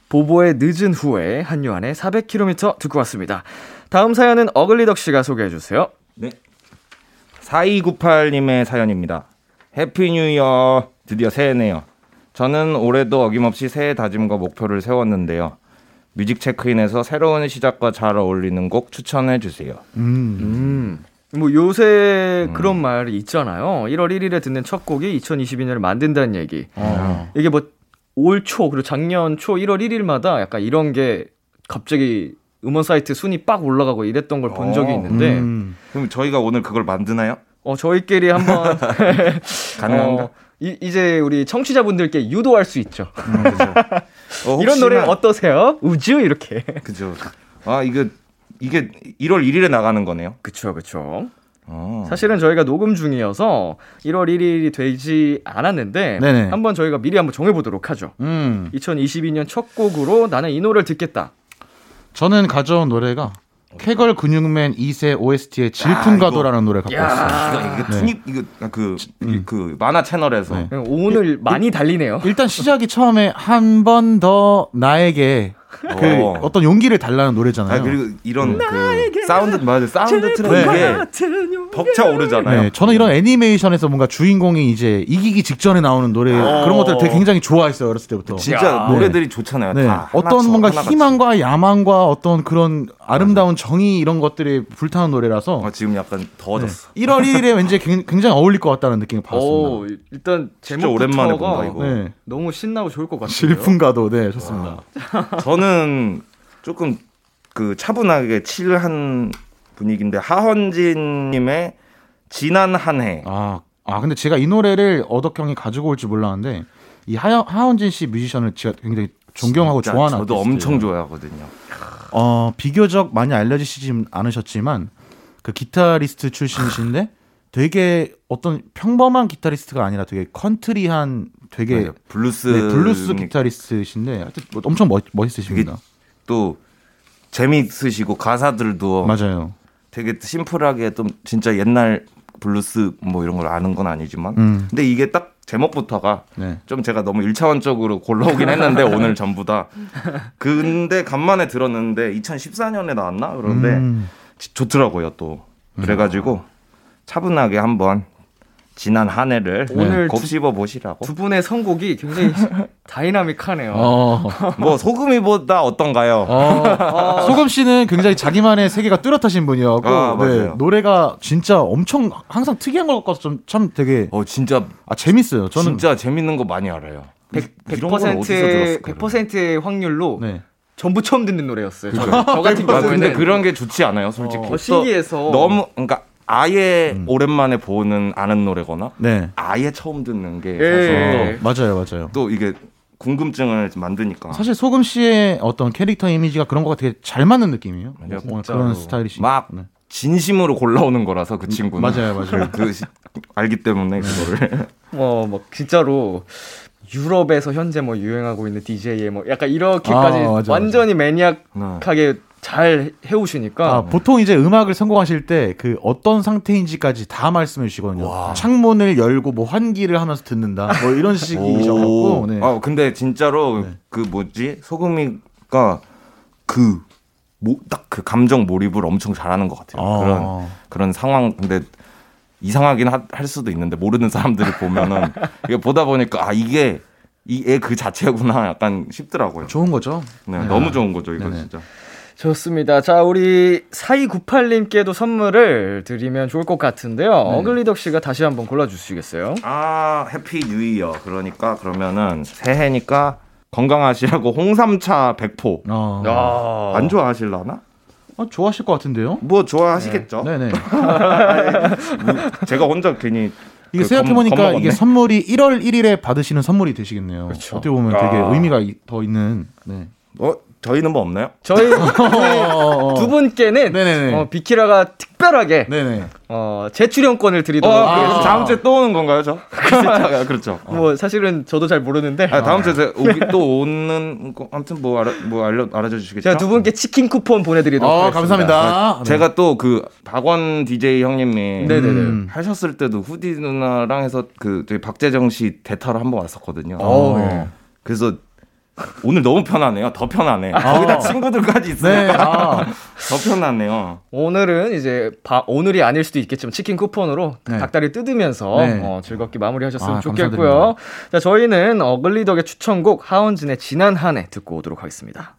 Speaker 2: 보보의 늦은 후에 한요한의 400km 듣고 왔습니다. 다음 사연은 어글리덕 씨가 소개해 주세요.
Speaker 4: 네. 4298님의 사연입니다. Happy New Year. 드디어 새해네요. 저는 올해도 어김없이 새해 다짐과 목표를 세웠는데요. 뮤직 체크인에서 새로운 시작과 잘 어울리는 곡 추천해 주세요.
Speaker 2: 음. 음. 뭐 요새 음. 그런 말이 있잖아요. 1월 1일에 듣는 첫 곡이 2022년을 만든다는 얘기. 어. 이게 뭐 올 초 그리고 작년 초 1월 1일마다 약간 이런 게 갑자기 음원 사이트 순위 빡 올라가고 이랬던 걸 본 적이 어. 있는데
Speaker 4: 음. 그럼 저희가 오늘 그걸 만드나요?
Speaker 2: 어 저희끼리 한번
Speaker 4: 가능한가? 어,
Speaker 2: 이, 이제 우리 청취자분들께 유도할 수 있죠. 음, 어, 이런 노래 어떠세요? 우주 이렇게.
Speaker 4: 그죠. 아 이거 이게 1월 1일에 나가는 거네요.
Speaker 2: 그쵸 그쵸. 어. 사실은 저희가 녹음 중이어서 1월 1일이 되지 않았는데 네네. 한번 저희가 미리 한번 정해보도록 하죠. 음. 2022년 첫 곡으로 나는 이 노래를 듣겠다.
Speaker 3: 저는 가져온 노래가 쾌걸 근육맨 2세 OST의 질풍가도라는 아, 노래 갖고 왔어요.
Speaker 4: 이거, 이거 네. 이거 그, 음. 그 만화 채널에서 네.
Speaker 2: 오늘 많이 달리네요.
Speaker 3: 일단 시작이 처음에 한 번 더 나에게 그 어. 어떤 용기를 달라는 노래잖아요.
Speaker 4: 아, 그리고 이런 그 사운드 맞아 사운드 트랙에 벅차 오르잖아요. 네,
Speaker 3: 저는 이런 애니메이션에서 뭔가 주인공이 이제 이기기 직전에 나오는 노래 어. 그런 것들 되게 굉장히 좋아했어요 어렸을 때부터.
Speaker 4: 진짜 야. 노래들이 네. 좋잖아요. 네.
Speaker 3: 어떤 뭔가 희망과 야망과 어떤 그런 아름다운 정의 이런 것들이 불타는 노래라서
Speaker 4: 아, 지금 약간 더워졌어.
Speaker 3: 네. 1월 1일에 왠지 굉장히 어울릴 것 같다는 느낌을 받았습니다. 오,
Speaker 2: 일단 제목 오랜만에 본다 이거. 네. 너무 신나고 좋을 것 같아요.
Speaker 3: 질풍가도 네 좋습니다.
Speaker 4: 저는 조금 그 차분하게 chill한 분위기인데 하헌진님의 지난 한 해.
Speaker 3: 아, 아 근데 제가 이 노래를 어덕 형이 가지고 올지 몰랐는데 이 하, 하헌진 씨 뮤지션을 제가 굉장히 존경하고 좋아하는
Speaker 4: 저도 아티스트예요. 엄청 좋아하거든요.
Speaker 3: 어 비교적 많이 알려지시지 않으셨지만 그 기타리스트 출신이신데 되게 어떤 평범한 기타리스트가 아니라 되게 컨트리한 되게 맞아요.
Speaker 4: 블루스
Speaker 3: 네, 블루스 기타리스트신데 하여튼 뭐 엄청 멋, 멋있으십니다.
Speaker 4: 또 재미있으시고 가사들도
Speaker 3: 맞아요.
Speaker 4: 되게 심플하게 좀 진짜 옛날 블루스 뭐 이런 걸 아는 건 아니지만 음. 근데 이게 딱 제목부터가 네. 좀 제가 너무 일차원적으로 골라오긴 했는데 오늘 전부 다 근데 간만에 들었는데 2014년에 나왔나 그런데 음. 좋더라고요 또 그래가지고 차분하게 한번 지난 한 해를 오늘 곱씹어 보시라고.
Speaker 2: 두 분의 선곡이 굉장히 다이나믹하네요. 어.
Speaker 4: 뭐 소금이보다 어떤가요? 어.
Speaker 3: 소금 씨는 굉장히 자기만의 세계가 뚜렷하신 분이었고 아, 네, 노래가 진짜 엄청 항상 특이한 것 같아서 좀 참 되게
Speaker 4: 어 진짜
Speaker 3: 아 재밌어요.
Speaker 4: 저는 진짜 재밌는 거 많이 알아요.
Speaker 2: 100, 100%, 100%의 확률로 네. 전부 처음 듣는 노래였어요. 저, 저 같은 경우에는
Speaker 4: 근데 그런 게 좋지 않아요, 솔직히.
Speaker 2: 어, 신기해서
Speaker 4: 너무 그러니까 아예 음. 오랜만에 보는 아는 노래거나 네. 아예 처음 듣는 게 예.
Speaker 3: 사실 맞아요, 맞아요.
Speaker 4: 또 이게 궁금증을 만드니까
Speaker 3: 사실 소금 씨의 어떤 캐릭터 이미지가 그런 거가 되게 잘 맞는 느낌이에요. 네, 그런 스타일이시.
Speaker 4: 막 네. 진심으로 골라오는 거라서 그 친구는
Speaker 3: 맞아요, 맞아요.
Speaker 4: 그 알기 때문에 그거를
Speaker 2: 뭐, 뭐 진짜로 유럽에서 현재 뭐 유행하고 있는 DJ의 뭐 약간 이렇게까지 아, 맞아, 완전히 맞아. 매니악하게 네. 잘 해오시니까
Speaker 3: 아, 보통 이제 음악을 성공하실 때 그 어떤 상태인지까지 다 말씀해 주시거든요. 와. 창문을 열고 뭐 환기를 하면서 듣는다. 뭐 이런 식이셔갖고.
Speaker 4: 네. 아 근데 진짜로 네. 그 뭐지 소금이가 그딱그 감정 몰입을 엄청 잘하는 것 같아요. 아. 그런 그런 상황 근데 이상하긴 하, 할 수도 있는데 모르는 사람들이 보면은 이게 보다 보니까 아 이게 이 애 그 자체구나 약간 싶더라고요.
Speaker 3: 좋은 거죠.
Speaker 4: 네, 네. 너무 좋은 거죠 이거 네네. 진짜.
Speaker 2: 좋습니다. 자, 우리 4298님께도 선물을 드리면 좋을 것 같은데요. 네. 어글리덕 씨가 다시 한번 골라주시겠어요?
Speaker 4: 아, Happy New Year. 그러니까, 그러면은 새해니까 건강하시라고 홍삼차 100포. 아. 아. 안 좋아하실라나?
Speaker 3: 아, 좋아하실 것 같은데요?
Speaker 4: 뭐 좋아하시겠죠.
Speaker 3: 네, 네.
Speaker 4: 제가 혼자 괜히
Speaker 3: 이게 그 생각해보니까 이게 선물이 1월 1일에 받으시는 선물이 되시겠네요. 그렇죠. 어떻게 보면 되게 아. 의미가 더 있는. 네.
Speaker 4: 어 저희는 뭐 없나요?
Speaker 2: 저희 두 분께는 어, 비키라가 특별하게 네네. 어, 재출연권을 드리도록 어,
Speaker 4: 아, 다음 주에 또 오는 건가요, 저? 그렇죠. 그렇죠.
Speaker 2: 뭐 사실은 저도 잘 모르는데
Speaker 4: 아, 다음 주에 오기, 또 오는 거 아무튼 뭐 알아 뭐 알려 알아줘 주시겠죠?
Speaker 2: 제가 두 분께 치킨 쿠폰 보내드리도록 어, 하겠습니다.
Speaker 3: 감사합니다.
Speaker 4: 네. 제가 또 그 박원 DJ 형님이. 음, 하셨을 때도 후디 누나랑 해서 그 저희 박재정 씨 대타로 한 번 왔었거든요. 오, 네. 그래서 오늘 너무 편하네요. 더 편하네. 아. 거기다 친구들까지 있으니까 네. 아. 더 편하네요.
Speaker 2: 오늘은 이제 바, 오늘이 아닐 수도 있겠지만 치킨 쿠폰으로 네. 닭다리 뜯으면서 네. 어, 즐겁게 마무리하셨으면 아, 좋겠고요. 감사드립니다. 자, 저희는 어글리덕의 추천곡 하원진의 지난 한 해 듣고 오도록 하겠습니다.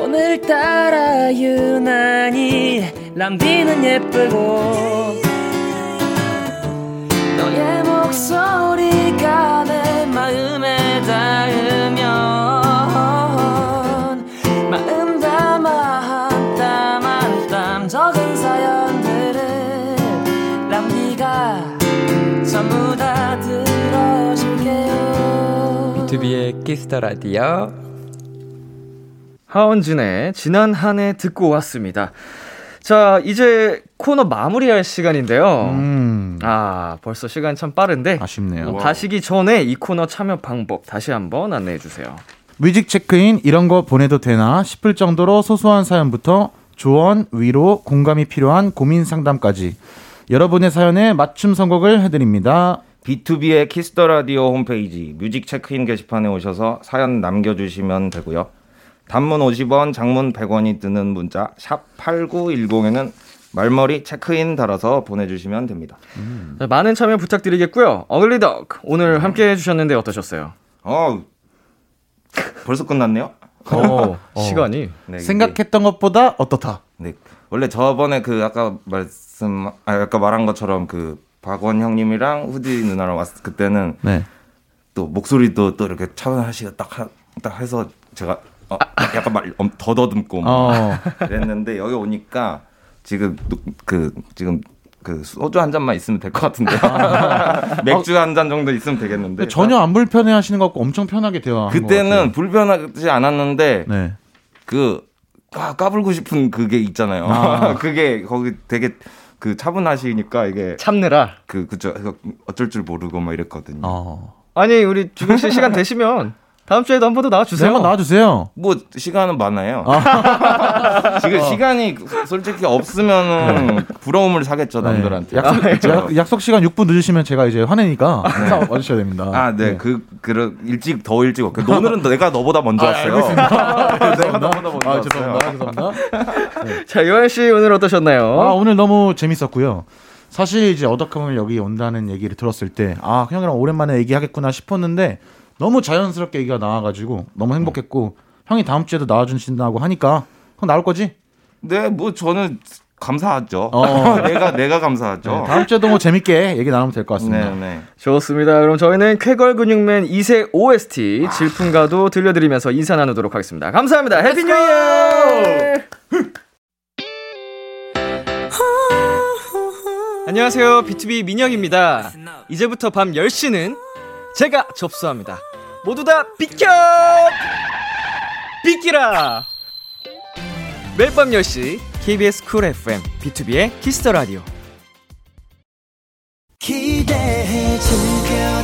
Speaker 2: 오늘따라 유난히 람디는 예쁘고 너의 목소리가 내 마음에 닿으면 마음 담아 한 땀 한 땀 적은 사연들을 람디가 전부 다 들어줄게요 비투비의 키스 더 라디오 하헌진의 지난 한 해 듣고 왔습니다. 자, 이제 코너 마무리할 시간인데요. 음. 아, 벌써 시간 참 빠른데.
Speaker 3: 아쉽네요.
Speaker 2: 가시기 전에 이 코너 참여 방법 다시 한번 안내해 주세요.
Speaker 3: 뮤직 체크인 이런 거 보내도 되나 싶을 정도로 소소한 사연부터 조언, 위로, 공감이 필요한 고민 상담까지 여러분의 사연에 맞춤 선곡을 해드립니다.
Speaker 4: 비투비의 키스 더 라디오 홈페이지 뮤직 체크인 게시판에 오셔서 사연 남겨주시면 되고요. 단문 50원, 장문 100원이 드는 문자 샵 8910에는 말머리 체크인 달아서 보내주시면 됩니다.
Speaker 2: 음. 네, 많은 참여 부탁드리겠고요. 어글리덕 오늘 함께 해주셨는데 어떠셨어요?
Speaker 4: 어 벌써 끝났네요.
Speaker 2: 어, 어. 시간이
Speaker 3: 네, 생각했던 것보다 어떻다.
Speaker 4: 네 원래 저번에 그 아까 말씀 아 아까 말한 것처럼 그 박원 형님이랑 후디 누나랑 왔을 그때는 네. 또 목소리도 또 이렇게 차분하시게 딱, 딱 해서 제가 어, 약간 막 더더듬고 어. 그랬는데 여기 오니까 지금 그 지금 그 소주 한 잔만 있으면 될 것 같은데 아. 맥주 한 잔 정도 있으면 되겠는데
Speaker 3: 전혀 안 불편해 하시는 것 같고 엄청 편하게 대화
Speaker 4: 그때는 불편하지 않았는데 네. 그 까, 까불고 싶은 그게 있잖아요 아. 그게 거기 되게 그 차분하시니까 이게
Speaker 2: 참느라
Speaker 4: 그 그죠 어쩔 줄 모르고 막 이랬거든요
Speaker 2: 어. 아니 우리 주경 씨 시간 되시면 다음 주에도 한 번 더 나와주세요.
Speaker 3: 한번 나와주세요.
Speaker 4: 뭐 시간은 많아요. 아. 지금 어. 시간이 솔직히 없으면은 네. 부러움을 사겠죠 네. 남들한테.
Speaker 3: 약속, 약, 약속 시간 6분 늦으시면 제가 이제 화내니까 네. 와주셔야 됩니다.
Speaker 4: 아, 네, 네. 그, 그 일찍 더 일찍 올게요. 오늘은 내가 너보다 먼저 아, 왔어요. 내가 너보다 먼저 아, 왔어요.
Speaker 3: 죄송합니다. 죄송합니다.
Speaker 2: 네. 자, 요한 씨 오늘 어떠셨나요?
Speaker 3: 아, 오늘 너무 재밌었고요. 사실 이제 어덕 형을 여기 온다는 얘기를 들었을 때, 아, 형이랑 오랜만에 얘기하겠구나 싶었는데, 너무 자연스럽게 얘기가 나와가지고 너무 행복했고 형이 다음 주에도 나와주신다고 하니까 형 나올 거지?
Speaker 4: 네, 뭐 저는 감사하죠. 어. 내가 내가 감사하죠. 네,
Speaker 3: 다음 주에도 뭐 재밌게 얘기 나누면 될 것 같습니다. 네, 네.
Speaker 2: 좋습니다. 그럼 저희는 쾌걸 근육맨 2세 OST 질풍가도 들려드리면서 인사 나누도록 하겠습니다. 감사합니다. Happy New Year! 안녕하세요. B2B 민혁입니다. 이제부터 밤 10시는 제가 접수합니다. 모두 다 비켜! 비키라! 매일 밤 10시 KBS 쿨 FM 비투비의 키스 더 라디오. 기대해 즐겨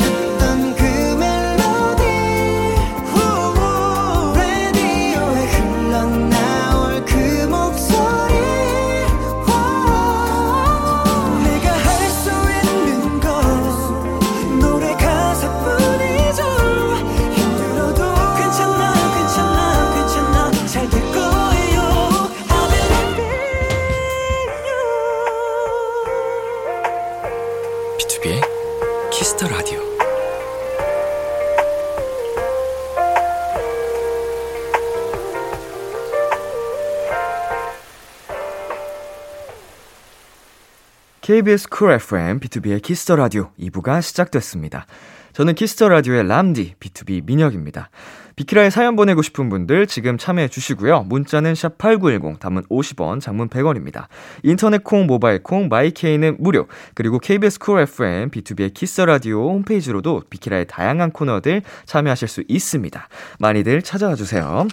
Speaker 2: KBS 쿨 FM, 비투비의 키스 더 라디오 2부가 시작됐습니다. 저는 키스 더 라디오의 람디, B2B 민혁입니다. 비키라에 사연 보내고 싶은 분들 지금 참여해 주시고요. 문자는 샵8910, 단문 50원, 장문 100원입니다. 인터넷 콩, 모바일 콩, 마이케이는 무료. 그리고 KBS 쿨 FM, 비투비의 키스 더 라디오 홈페이지로도 비키라의 다양한 코너들 참여하실 수 있습니다. 많이들 찾아와 주세요.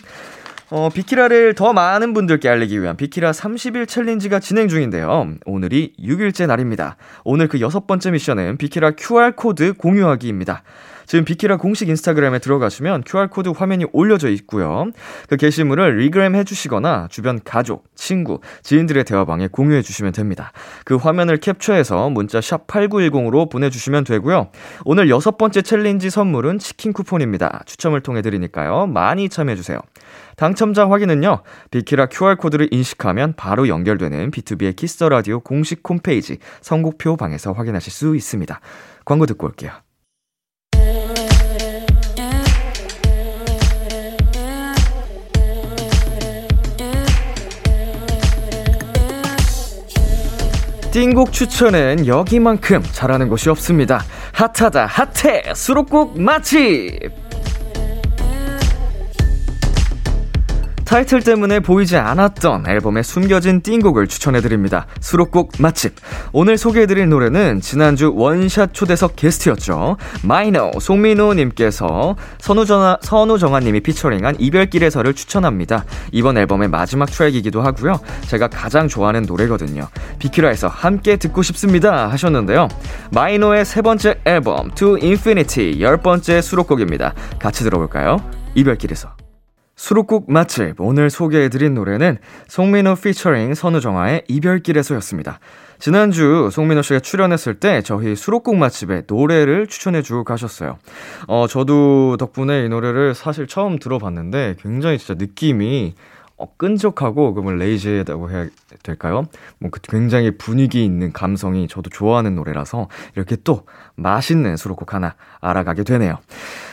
Speaker 2: 어, 비키라를 더 많은 분들께 알리기 위한 비키라 30일 챌린지가 진행 중인데요. 오늘이 6일째 날입니다. 오늘 그 여섯 번째 미션은 비키라 QR코드 공유하기입니다. 지금 비키라 공식 인스타그램에 들어가시면 QR코드 화면이 올려져 있고요. 그 게시물을 regram 해주시거나 주변 가족, 친구, 지인들의 대화방에 공유해 주시면 됩니다. 그 화면을 캡처해서 문자 샵 8910으로 보내주시면 되고요. 오늘 여섯 번째 챌린지 선물은 치킨 쿠폰입니다. 추첨을 통해 드리니까요. 많이 참여해주세요. 당첨자 확인은요, 비키라 QR코드를 인식하면 바로 연결되는 비투비의 키스 더 라디오 공식 홈페이지 선곡표 방에서 확인하실 수 있습니다. 광고 듣고 올게요. 띵곡 추천은 여기만큼 잘하는 곳이 없습니다. 핫하다 핫해 수록곡 맛집! 타이틀 때문에 보이지 않았던 앨범의 숨겨진 띵곡을 추천해드립니다. 수록곡 맛집. 오늘 소개해드릴 노래는 지난주 원샷 초대석 게스트였죠. 마이너 송민호님께서 선우정아, 선우정아님이 피처링한 이별길에서를 추천합니다. 이번 앨범의 마지막 트랙이기도 하고요. 제가 가장 좋아하는 노래거든요. 비키라에서 함께 듣고 싶습니다 하셨는데요. 마이너의 세 번째 앨범 To Infinity 열 번째 수록곡입니다. 같이 들어볼까요? 이별길에서. 수록곡 맛집 오늘 소개해드린 노래는 송민호 피처링 선우정아의 이별길에서였습니다. 지난주 송민호 씨가 출연했을 때 저희 수록곡 맛집에 노래를 추천해 주고 가셨어요. 어, 저도 덕분에 이 노래를 사실 처음 들어봤는데 굉장히 진짜 느낌이 어, 끈적하고 그러면 레이지하다고 해야 될까요? 뭐 그 굉장히 분위기 있는 감성이 저도 좋아하는 노래라서 이렇게 또 맛있는 수록곡 하나 알아가게 되네요.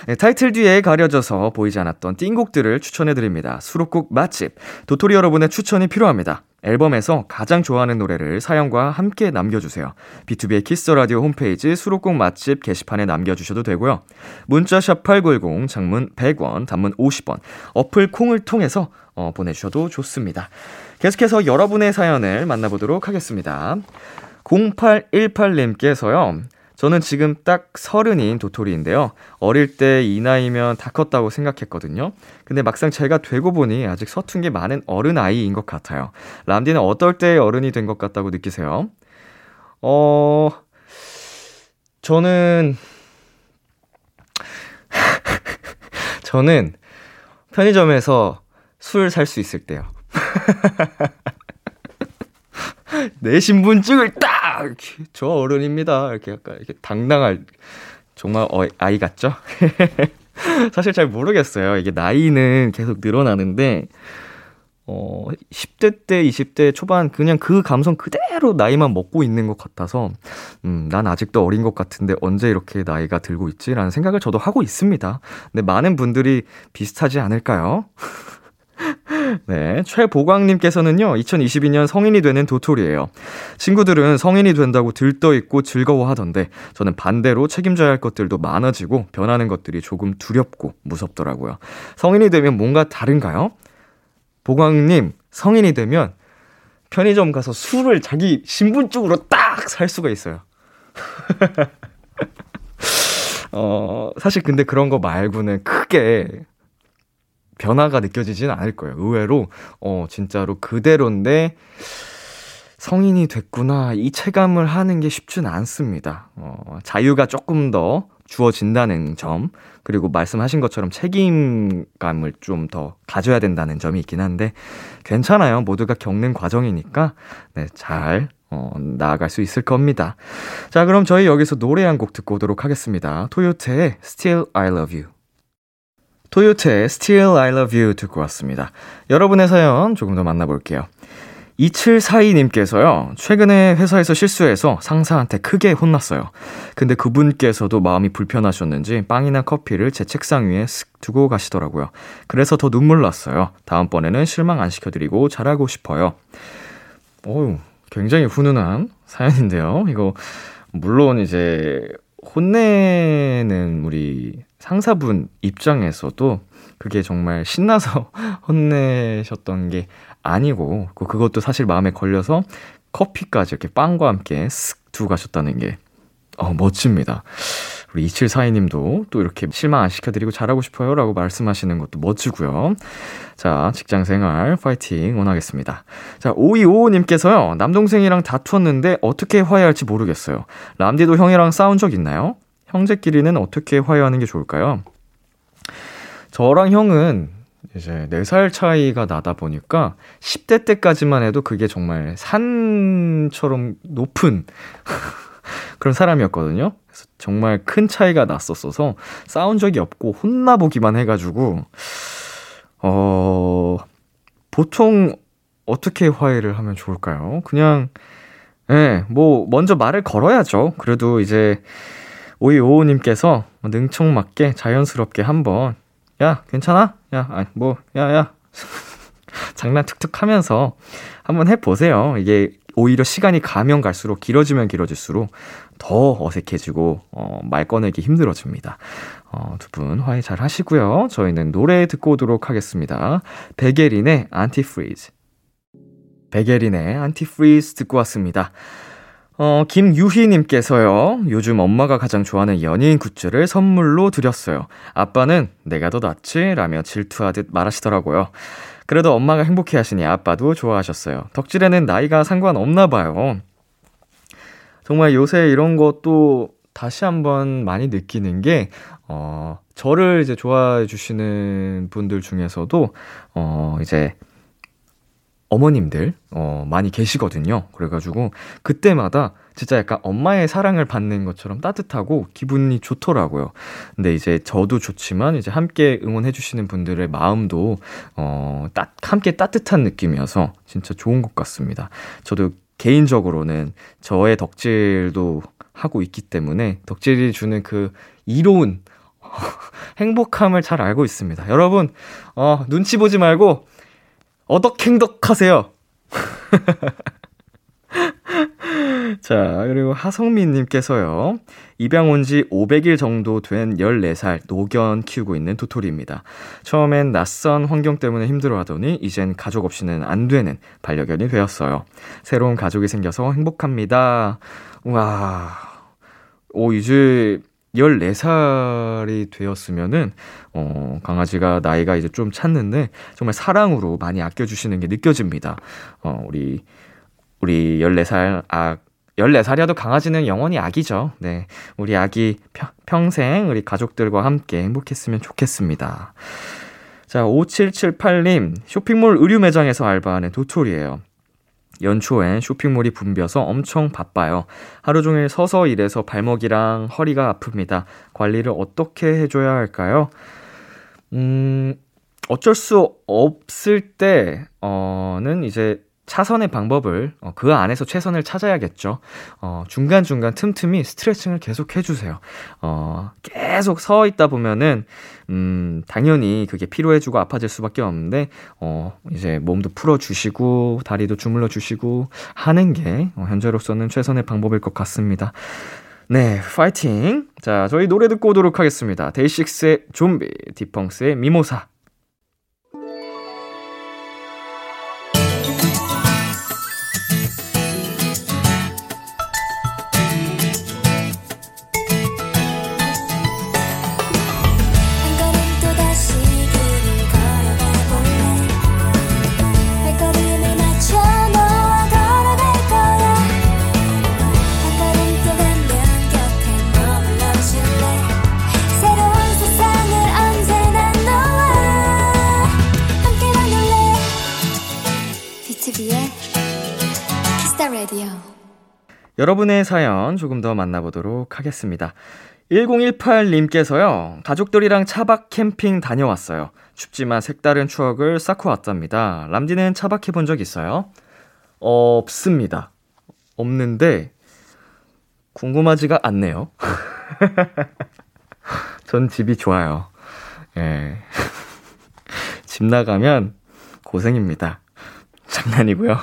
Speaker 2: 네, 타이틀 뒤에 가려져서 보이지 않았던 띵곡들을 추천해 드립니다. 수록곡 맛집 도토리 여러분의 추천이 필요합니다. 앨범에서 가장 좋아하는 노래를 사연과 함께 남겨주세요. BTOB의 키스 라디오 홈페이지 수록곡 맛집 게시판에 남겨주셔도 되고요. 문자샵 8910, 장문 100원, 단문 50원, 어플 콩을 통해서 어, 보내주셔도 좋습니다. 계속해서 여러분의 사연을 만나보도록 하겠습니다. 0818님께서요. 저는 지금 딱 서른인 도토리인데요. 어릴 때 이 나이면 다 컸다고 생각했거든요. 근데 막상 제가 되고 보니 아직 서툰 게 많은 어른 아이인 것 같아요. 람디는 어떨 때 어른이 된 것 같다고 느끼세요? 어, 저는 저는 편의점에서 술 살 수 있을 때요. 내 신분증을 딱! 이렇게, 저 어른입니다. 이렇게 약간 이렇게 당당할, 정말 어, 아이 같죠? 사실 잘 모르겠어요. 이게 나이는 계속 늘어나는데, 어, 10대 때, 20대 초반 그냥 그 감성 그대로 나이만 먹고 있는 것 같아서, 음, 난 아직도 어린 것 같은데 언제 이렇게 나이가 들고 있지라는 생각을 저도 하고 있습니다. 근데 많은 분들이 비슷하지 않을까요? 네, 최보광님께서는요, 2022년 성인이 되는 도토리예요. 친구들은 성인이 된다고 들떠있고 즐거워하던데, 저는 반대로 책임져야 할 것들도 많아지고, 변하는 것들이 조금 두렵고 무섭더라고요. 성인이 되면 뭔가 다른가요? 보광님, 성인이 되면 편의점 가서 술을 자기 신분증으로 딱 살 수가 있어요. 어, 사실 근데 그런 거 말고는 크게 변화가 느껴지지는 않을 거예요. 의외로, 어, 진짜로 그대로인데, 성인이 됐구나. 이 체감을 하는 게 쉽지는 않습니다. 어, 자유가 조금 더 주어진다는 점, 그리고 말씀하신 것처럼 책임감을 좀 더 가져야 된다는 점이 있긴 한데, 괜찮아요. 모두가 겪는 과정이니까, 네, 잘, 어, 나아갈 수 있을 겁니다. 자, 그럼 저희 여기서 노래 한 곡 듣고 오도록 하겠습니다. 토요테의 Still I Love You. 토요테의 Still I Love You 듣고 왔습니다. 여러분의 사연 조금 더 만나볼게요. 2742님께서요, 최근에 회사에서 실수해서 상사한테 크게 혼났어요. 근데 그분께서도 마음이 불편하셨는지 빵이나 커피를 제 책상 위에 쓱 두고 가시더라고요. 그래서 더 눈물 났어요. 다음번에는 실망 안 시켜드리고 잘하고 싶어요. 어유 굉장히 훈훈한 사연인데요. 이거, 물론 이제, 혼내는 우리 상사분 입장에서도 그게 정말 신나서 혼내셨던 게 아니고 그것도 사실 마음에 걸려서 커피까지 이렇게 빵과 함께 쓱 두고 가셨다는 게 어, 멋집니다. 우리 2742님도 또 이렇게 실망 안 시켜드리고 잘하고 싶어요 라고 말씀하시는 것도 멋지고요. 자, 직장 생활 파이팅 원하겠습니다. 자, 5255님께서요, 남동생이랑 다투었는데 어떻게 화해할지 모르겠어요. 람디도 형이랑 싸운 적 있나요? 형제끼리는 어떻게 화해하는 게 좋을까요? 저랑 형은 이제 4살 차이가 나다 보니까 10대 때까지만 해도 그게 정말 산처럼 높은 그런 사람이었거든요. 그래서 정말 큰 차이가 났었어서 싸운 적이 없고 혼나보기만 해가지고, 어, 보통 어떻게 화해를 하면 좋을까요? 그냥, 예, 네, 뭐, 먼저 말을 걸어야죠. 그래도 이제, 오이오오님께서 능청맞게 자연스럽게 한번, 야, 괜찮아? 야, 아니, 뭐, 야, 야. 장난 툭툭 하면서 한번 해보세요. 이게 오히려 시간이 가면 갈수록 길어지면 길어질수록 더 어색해지고 어, 말 꺼내기 힘들어집니다. 어, 두 분 화해 잘 하시고요. 저희는 노래 듣고 오도록 하겠습니다. 백예린의 Antifreeze. 백예린의 Antifreeze 듣고 왔습니다. 어, 김유희님께서요, 요즘 엄마가 가장 좋아하는 연예인 굿즈를 선물로 드렸어요. 아빠는 내가 더 낫지? 라며 질투하듯 말하시더라고요. 그래도 엄마가 행복해 하시니 아빠도 좋아하셨어요. 덕질에는 나이가 상관없나 봐요. 정말 요새 이런 것도 다시 한번 많이 느끼는 게, 어, 저를 이제 좋아해 주시는 분들 중에서도, 어, 이제, 어머님들, 어, 많이 계시거든요. 그래가지고, 그때마다 진짜 약간 엄마의 사랑을 받는 것처럼 따뜻하고 기분이 좋더라고요. 근데 이제 저도 좋지만, 이제 함께 응원해주시는 분들의 마음도, 어, 따, 함께 따뜻한 느낌이어서 진짜 좋은 것 같습니다. 저도 개인적으로는 저의 덕질도 하고 있기 때문에 덕질이 주는 그 이로운 행복함을 잘 알고 있습니다. 여러분, 어, 눈치 보지 말고 어덕행덕하세요. 자, 그리고 하성민님께서요. 입양 온 지 500일 정도 된 14살 노견 키우고 있는 도토리입니다. 처음엔 낯선 환경 때문에 힘들어 하더니 이젠 가족 없이는 안 되는 반려견이 되었어요. 새로운 가족이 생겨서 행복합니다. 와, 오, 이제 14살이 되었으면은, 어, 강아지가 나이가 이제 좀 찼는데, 정말 사랑으로 많이 아껴주시는 게 느껴집니다. 어, 우리, 우리 14살 아, 14살이어도 강아지는 영원히 아기죠. 네. 우리 아기 평생 우리 가족들과 함께 행복했으면 좋겠습니다. 자, 5778님, 쇼핑몰 의류 매장에서 알바하는 도토리예요. 연초엔 쇼핑몰이 붐벼서 엄청 바빠요. 하루 종일 서서 일해서 발목이랑 허리가 아픕니다. 관리를 어떻게 해줘야 할까요? 음, 어쩔 수 없을 때는 이제 차선의 방법을 어, 그 안에서 최선을 찾아야겠죠. 어, 중간중간 틈틈이 스트레칭을 계속 해주세요. 어, 계속 서 있다 보면은, 음, 당연히 그게 피로해지고 아파질 수밖에 없는데, 어, 이제 몸도 풀어주시고, 다리도 주물러 주시고 하는 게, 어, 현재로서는 최선의 방법일 것 같습니다. 네, 파이팅! 자, 저희 노래 듣고 오도록 하겠습니다. 데이식스의 좀비, 디펑스의 미모사. 여러분의 사연 조금 더 만나보도록 하겠습니다. 1018님께서요, 가족들이랑 차박 캠핑 다녀왔어요. 춥지만 색다른 추억을 쌓고 왔답니다. 람디는 차박해 본 적 있어요? 어, 없습니다. 없는데, 궁금하지가 않네요. 전 집이 좋아요. 예. 집 나가면 고생입니다. 장난이고요.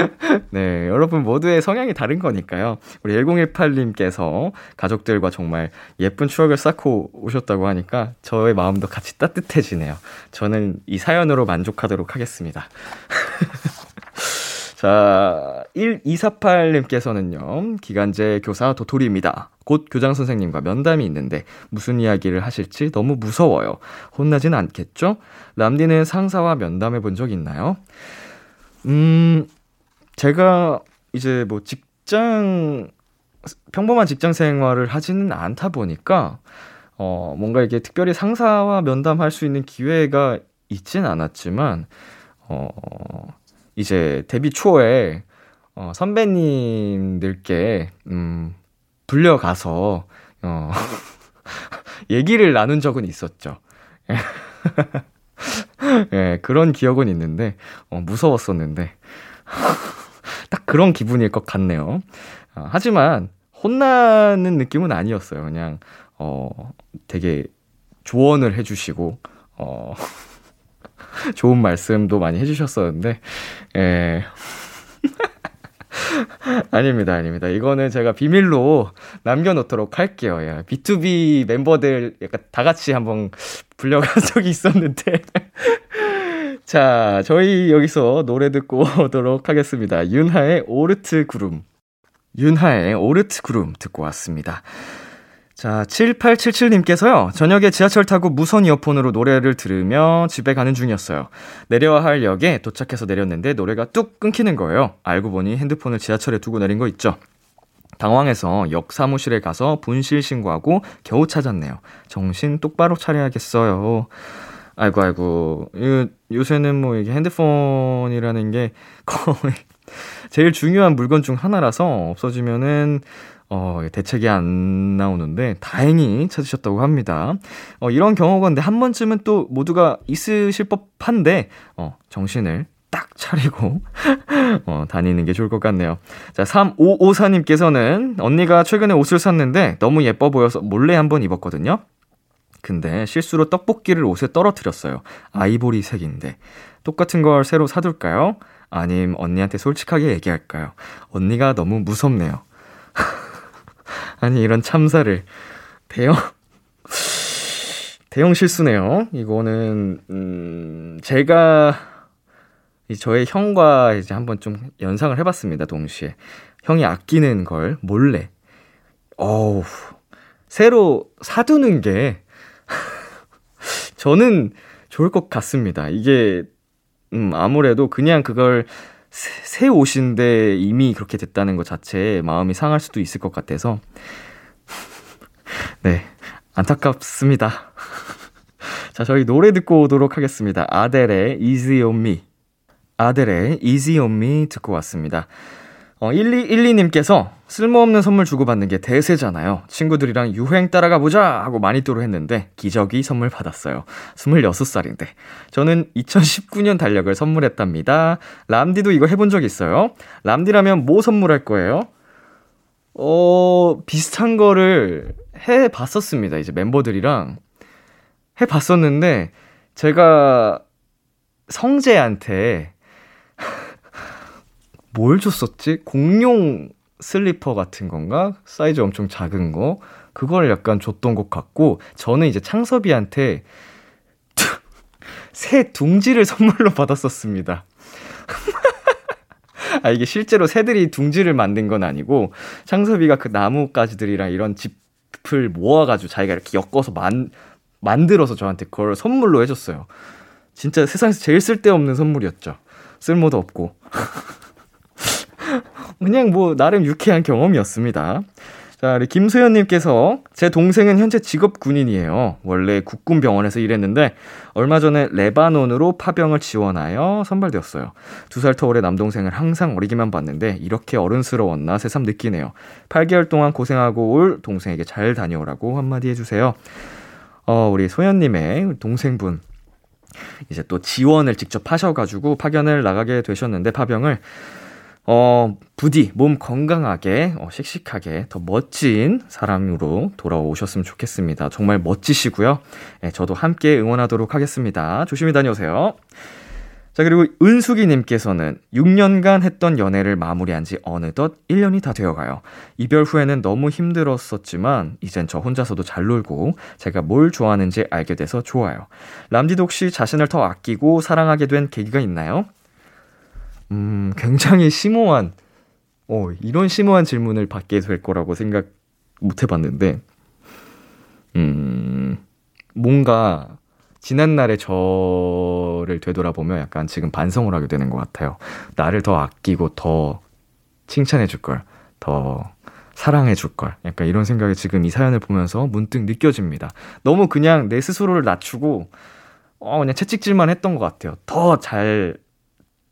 Speaker 2: 네, 여러분 모두의 성향이 다른 거니까요. 우리 1018님께서 가족들과 정말 예쁜 추억을 쌓고 오셨다고 하니까 저의 마음도 같이 따뜻해지네요. 저는 이 사연으로 만족하도록 하겠습니다. 자, 1248님께서는요, 기간제 교사 도토리입니다. 곧 교장 선생님과 면담이 있는데 무슨 이야기를 하실지 너무 무서워요. 혼나진 않겠죠? 람디는 상사와 면담해 본 적 있나요? 음, 제가 이제 뭐 직장 평범한 직장 생활을 하지는 않다 보니까 어 뭔가 이게 특별히 상사와 면담할 수 있는 기회가 있진 않았지만 어 이제 데뷔 초에 어 선배님들께 음 불려가서 어 얘기를 나눈 적은 있었죠. 예, 그런 기억은 있는데 어 무서웠었는데 딱 그런 기분일 것 같네요. 어, 하지만 혼나는 느낌은 아니었어요. 그냥 어 되게 조언을 해주시고 어 좋은 말씀도 많이 해주셨었는데 예. 아닙니다, 아닙니다. 이거는 제가 비밀로 남겨놓도록 할게요. 예. B2B 멤버들 약간 다 같이 한번 불려간 적이 있었는데 자, 저희 여기서 노래 듣고 오도록 하겠습니다. 윤하의 오르트 구름. 윤하의 오르트 구름 듣고 왔습니다. 자, 7877님께서요, 저녁에 지하철 타고 무선 이어폰으로 노래를 들으며 집에 가는 중이었어요. 내려야 할 역에 도착해서 내렸는데 노래가 뚝 끊기는 거예요. 알고 보니 핸드폰을 지하철에 두고 내린 거 있죠. 당황해서 역 사무실에 가서 분실 신고하고 겨우 찾았네요. 정신 똑바로 차려야겠어요. 아이고, 아이고. 요, 요새는 뭐 이게 핸드폰이라는 게 거의 제일 중요한 물건 중 하나라서 없어지면은 어, 대책이 안 나오는데 다행히 찾으셨다고 합니다. 어, 이런 경우가 근데 한 번쯤은 또 모두가 있으실 법한데 어, 정신을 딱 차리고 어, 다니는 게 좋을 것 같네요. 자, 3554님께서는 언니가 최근에 옷을 샀는데 너무 예뻐 보여서 몰래 한번 입었거든요. 근데 실수로 떡볶이를 옷에 떨어뜨렸어요. 아이보리 색인데. 똑같은 걸 새로 사둘까요? 아님 언니한테 솔직하게 얘기할까요? 언니가 너무 무섭네요. 아니, 이런 참사를. 대형, 대형 실수네요. 이거는, 음, 제가, 저의 형과 이제 한번 좀 연상을 해봤습니다, 동시에. 형이 아끼는 걸 몰래. 어우, 새로 사두는 게 저는 좋을 것 같습니다. 이게, 음, 아무래도 그냥 그걸 새, 새 옷인데 이미 그렇게 됐다는 것 자체에 마음이 상할 수도 있을 것 같아서 네 안타깝습니다. 자 저희 노래 듣고 오도록 하겠습니다. 아델의 Easy on Me 아델의 Easy on Me 듣고 왔습니다. 어, 1212님께서 쓸모없는 선물 주고받는 게 대세잖아요. 친구들이랑 유행 따라가 보자 하고 마니또로 했는데 기저귀 선물 받았어요. 26살인데. 저는 2019년 달력을 선물했답니다. 람디도 이거 해본 적 있어요? 람디라면 뭐 선물할 거예요? 어, 비슷한 거를 해 봤었습니다. 이제 멤버들이랑 해 봤었는데 제가 성재한테 뭘 줬었지? 공룡 슬리퍼 같은 건가? 사이즈 엄청 작은 거. 그걸 약간 줬던 것 같고, 저는 이제 창섭이한테 새 둥지를 선물로 받았었습니다. 아, 이게 실제로 새들이 둥지를 만든 건 아니고, 창섭이가 그 나뭇가지들이랑 이런 집을 모아가지고 자기가 이렇게 엮어서 만, 만들어서 저한테 그걸 선물로 해줬어요. 진짜 세상에서 제일 쓸데없는 선물이었죠. 쓸모도 없고. 그냥 뭐 나름 유쾌한 경험이었습니다. 자, 우리 김소연님께서 제 동생은 현재 직업 군인이에요. 원래 국군 병원에서 일했는데 얼마 전에 레바논으로 파병을 지원하여 선발되었어요. 두 살 터울의 남동생을 항상 어리기만 봤는데 이렇게 어른스러웠나 새삼 느끼네요. 8개월 동안 고생하고 올 동생에게 잘 다녀오라고 한마디 해주세요. 어, 우리 소연님의 동생분 이제 또 지원을 직접 하셔가지고 파견을 나가게 되셨는데 파병을 어, 부디 몸 건강하게, 어, 씩씩하게, 더 멋진 사람으로 돌아오셨으면 좋겠습니다. 정말 멋지시고요. 예, 저도 함께 응원하도록 하겠습니다. 조심히 다녀오세요. 자, 그리고 은숙이님께서는 6년간 했던 연애를 마무리한 지 어느덧 1년이 다 되어가요. 이별 후에는 너무 힘들었었지만, 이젠 저 혼자서도 잘 놀고, 제가 뭘 좋아하는지 알게 돼서 좋아요. 람디도 혹시 자신을 더 아끼고 사랑하게 된 계기가 있나요? 음, 굉장히 심오한, 어, 이런 심오한 질문을 받게 될 거라고 생각 못 해봤는데, 음, 뭔가, 지난날의 저를 되돌아보면 약간 지금 반성을 하게 되는 것 같아요. 나를 더 아끼고 더 칭찬해 줄 걸, 더 사랑해 줄 걸. 약간 이런 생각이 지금 이 사연을 보면서 문득 느껴집니다. 너무 그냥 내 스스로를 낮추고, 어, 그냥 채찍질만 했던 것 같아요. 더 잘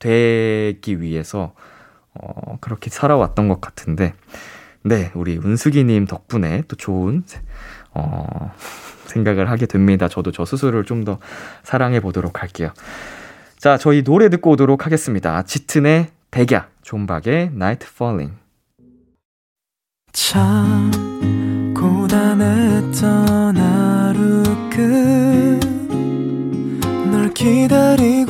Speaker 2: 되기 위해서 어, 그렇게 살아왔던 것 같은데, 네, 우리 은숙이님 덕분에 또 좋은, 어, 생각을 하게 됩니다. 저도 저 스스로를 좀 더 사랑해 보도록 할게요. 자, 저희 노래 듣고 오도록 하겠습니다. 짙은의 백야, 존박의 Night Falling. 참, 고단했던 하루 끝 널 기다리고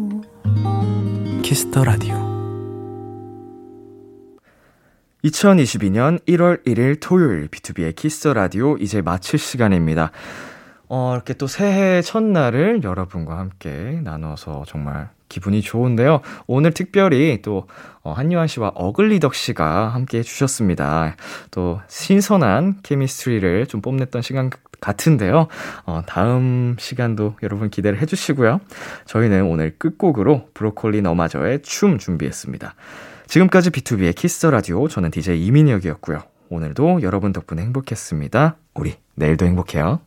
Speaker 2: 키스 더 라디오 2022년 1월 1일 토요일 BTOB의 키스 더 라디오 이제 마칠 시간입니다. 어, 이렇게 또 새해 첫날을 여러분과 함께 나눠서 정말 기분이 좋은데요. 오늘 특별히 또 어, 한요한 씨와 어글리덕 씨가 함께 해주셨습니다. 또 신선한 chemistry를 좀 뽐냈던 시간 같은데요. 어, 다음 시간도 여러분 기대를 해주시고요. 저희는 오늘 끝곡으로 브로콜리 너마저의 춤 준비했습니다. 지금까지 BTOB의 키스 라디오 저는 DJ 이민혁이었고요. 오늘도 여러분 덕분에 행복했습니다. 우리 내일도 행복해요.